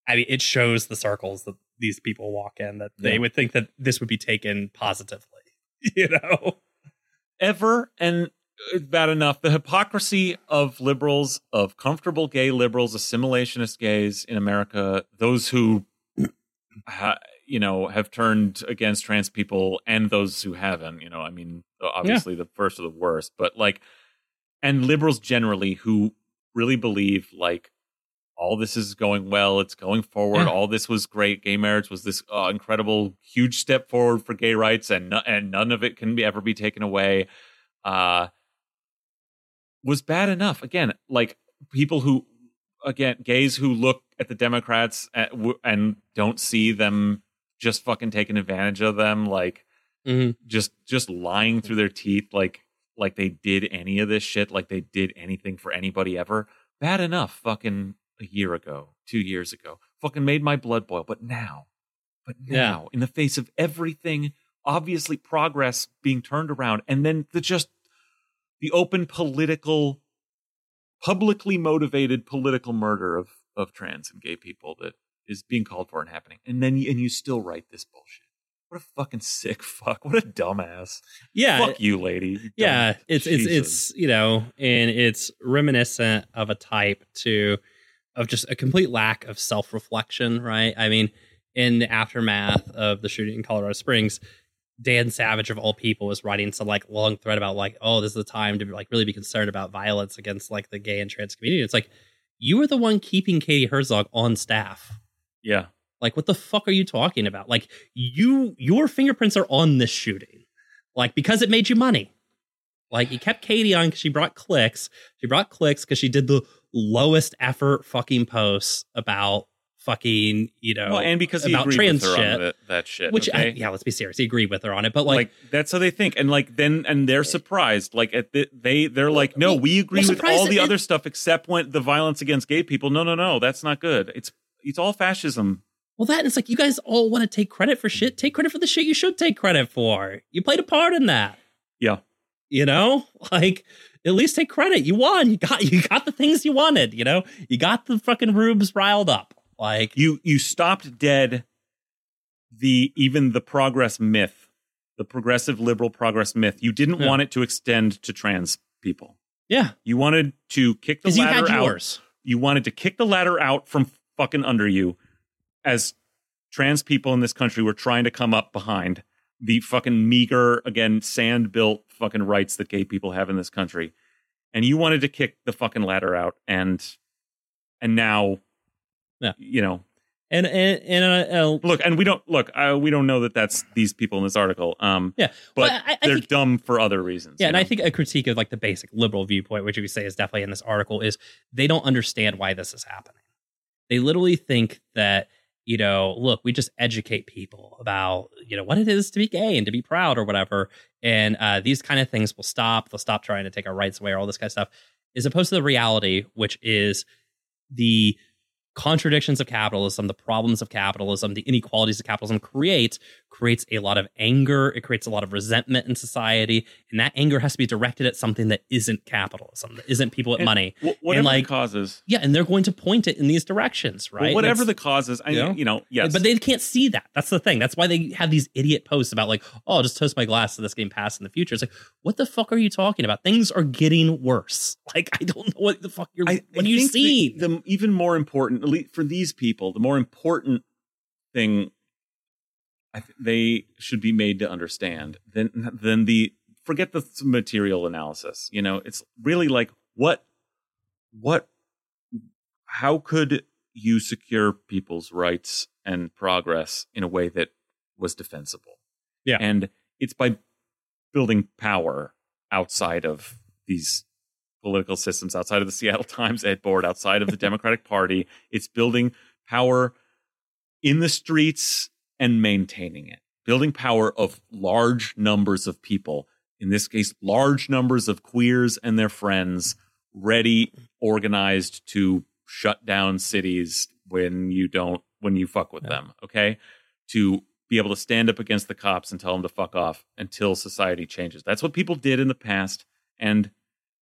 I mean, it shows the circles that these people walk in that they Yeah. would think that this would be taken positively. You know? ever and it's bad enough the hypocrisy of liberals of comfortable gay liberals assimilationist gays in america those who you know have turned against trans people and those who haven't you know i mean obviously the first are the worst but like and liberals generally who really believe like all this is going well it's going forward Yeah. all this was great gay marriage was this uh, incredible huge step forward for gay rights and no, and none of it can be ever be taken away uh was bad enough again like people who again gays who look at the democrats at, and don't see them just fucking taking advantage of them like Mhm. just just lying through their teeth like like they did any of this shit like they did anything for anybody ever bad enough fucking a year ago two years ago fucking made my blood boil but now but Yeah. now in the face of everything obviously progress being turned around and then the just the open political publicly motivated political murder of of trans and gay people that is being called for and happening. And then you, and you still write this bullshit. What a fucking sick fuck. What a dumbass. Yeah. fuck you lady. You yeah dumb- it's it's it's you know and it's reminiscent of a type to of just a complete lack of self-reflection right? I mean in the aftermath of the shooting in colorado springs dan savage of all people was writing some like long thread about like oh this is the time to like really be concerned about violence against like the gay and trans community. It's like you were the one keeping katie herzog on staff yeah. Like, what the fuck are you talking about? Like, you, your fingerprints are on this shooting, like because it made you money. Like, you kept Katie on because she brought clicks. She brought clicks because she did the lowest effort fucking posts about fucking, you know, well and because he about trans shit, the, that shit which, I, yeah, let's be serious. He agreed with her on it, but like, like, that's how they think. And like then and they're surprised. Like at the, they they're like no we agree with all the it- other stuff except when the violence against gay people. No no no. That's not good. It's it's all fascism well, that it's like you guys all want to take credit for shit. Take credit for the shit you should take credit for. You played a part in that. Yeah. You know, like at least take credit. You won. You got you got the things you wanted. You know, you got the fucking rubes riled up. Like you you stopped dead the even the progress myth the progressive liberal progress myth you didn't Yeah. want it to extend to trans people yeah, you wanted to kick the you ladder had out you wanted to kick the ladder out from fucking under you as trans people in this country were trying to come up behind the fucking meager again sand built fucking rights that gay people have in this country and you wanted to kick the fucking ladder out and and now Yeah. you know And and and uh, uh, look and we don't look uh, we don't know that that's these people in this article um Yeah, but well, I- I they're think- dumb for other reasons yeah, and I think a critique of like the basic liberal viewpoint, which you could say is definitely in this article, is they don't understand why this is happening. They literally think that you know, look, we just educate people about you know what it is to be gay and to be proud or whatever, and uh, these kind of things will stop. They'll stop trying to take our rights away or all this kind of stuff, as opposed to the reality, which is the contradictions of capitalism, the problems of capitalism, the inequalities that capitalism creates, creates a lot of anger. It creates a lot of resentment in society. And that anger has to be directed at something that isn't capitalism, that isn't people with And money. Wh- whatever like, the causes Yeah. And they're going to point it in these directions, Well, right? whatever the causes I you know? you know yes But they can't see that. That's the thing. That's why they have these idiot posts about like, oh, I'll just toast my glass to this game pass in the future. It's like, what the fuck are you talking about? Things are getting worse. Like, I don't know what the fuck you're. I, what I are you think the- The, even more important, at least for these people, the more important thing th- they should be made to understand Then, than the forget the material analysis. You know, it's really like what what how could you secure people's rights and progress in a way that was defensible? Yeah. and it's by building power outside of these political systems outside of the Seattle Times Ed Board, outside of the Democratic Party. It's building power in the streets and maintaining it, building power of large numbers of people. In this case, large numbers of queers and their friends ready, organized to shut down cities when you don't, when you fuck with Yeah. them. Okay. To be able to stand up against the cops and tell them to fuck off until society changes. That's what people did in the past and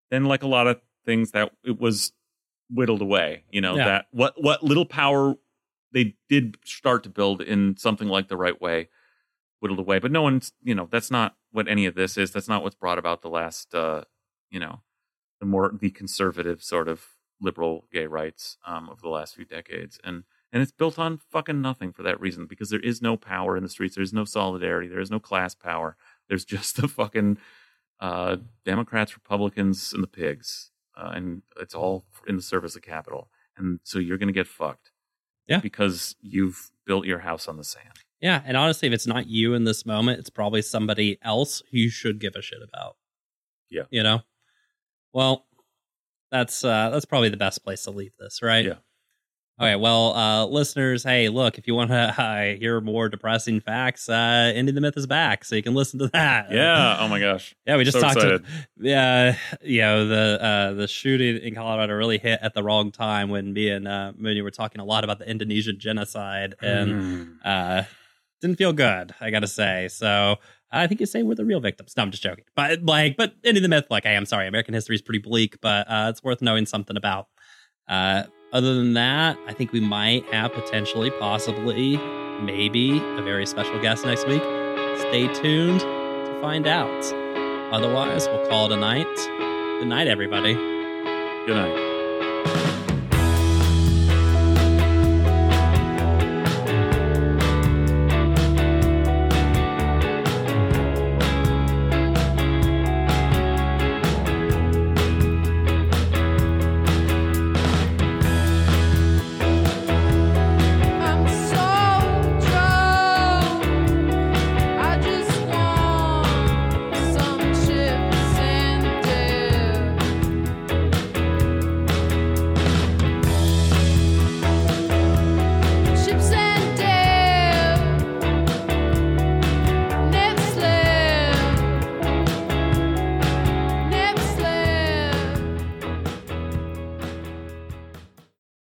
then like a lot of things that it was whittled away. You know Yeah. that what what little power they did start to build in something like the right way whittled away. But no one's you know that's not what any of this is. That's not what's brought about the last uh, you know the more the conservative sort of liberal gay rights um, of the last few decades. And and it's built on fucking nothing for that reason because there is no power in the streets. There's no solidarity. There is no class power. There's just the fucking uh, democrats republicans and the pigs uh, and it's all in the service of capital and so you're gonna get fucked Yeah. because you've built your house on the sand Yeah, and honestly, if it's not you in this moment, it's probably somebody else who you should give a shit about. Yeah. You know? Well, that's uh that's probably the best place to leave this, right? Yeah. Okay, well, uh listeners, hey, look, if you want to uh, hear more depressing facts, uh Indy the Myth is back, so you can listen to that. yeah oh my gosh Yeah, we just So talked excited. yeah, you know, the uh the shooting in Colorado really hit at the wrong time when me and uh Mooney were talking a lot about the Indonesian genocide and Mm. uh didn't feel good i gotta say so i think you say we're the real victims no i'm just joking but like but of the myth like hey i'm sorry american history is pretty bleak but uh it's worth knowing something about uh other than that i think we might have potentially possibly maybe a very special guest next week. Stay tuned to find out. Otherwise we'll call it a night. Good night everybody. Good night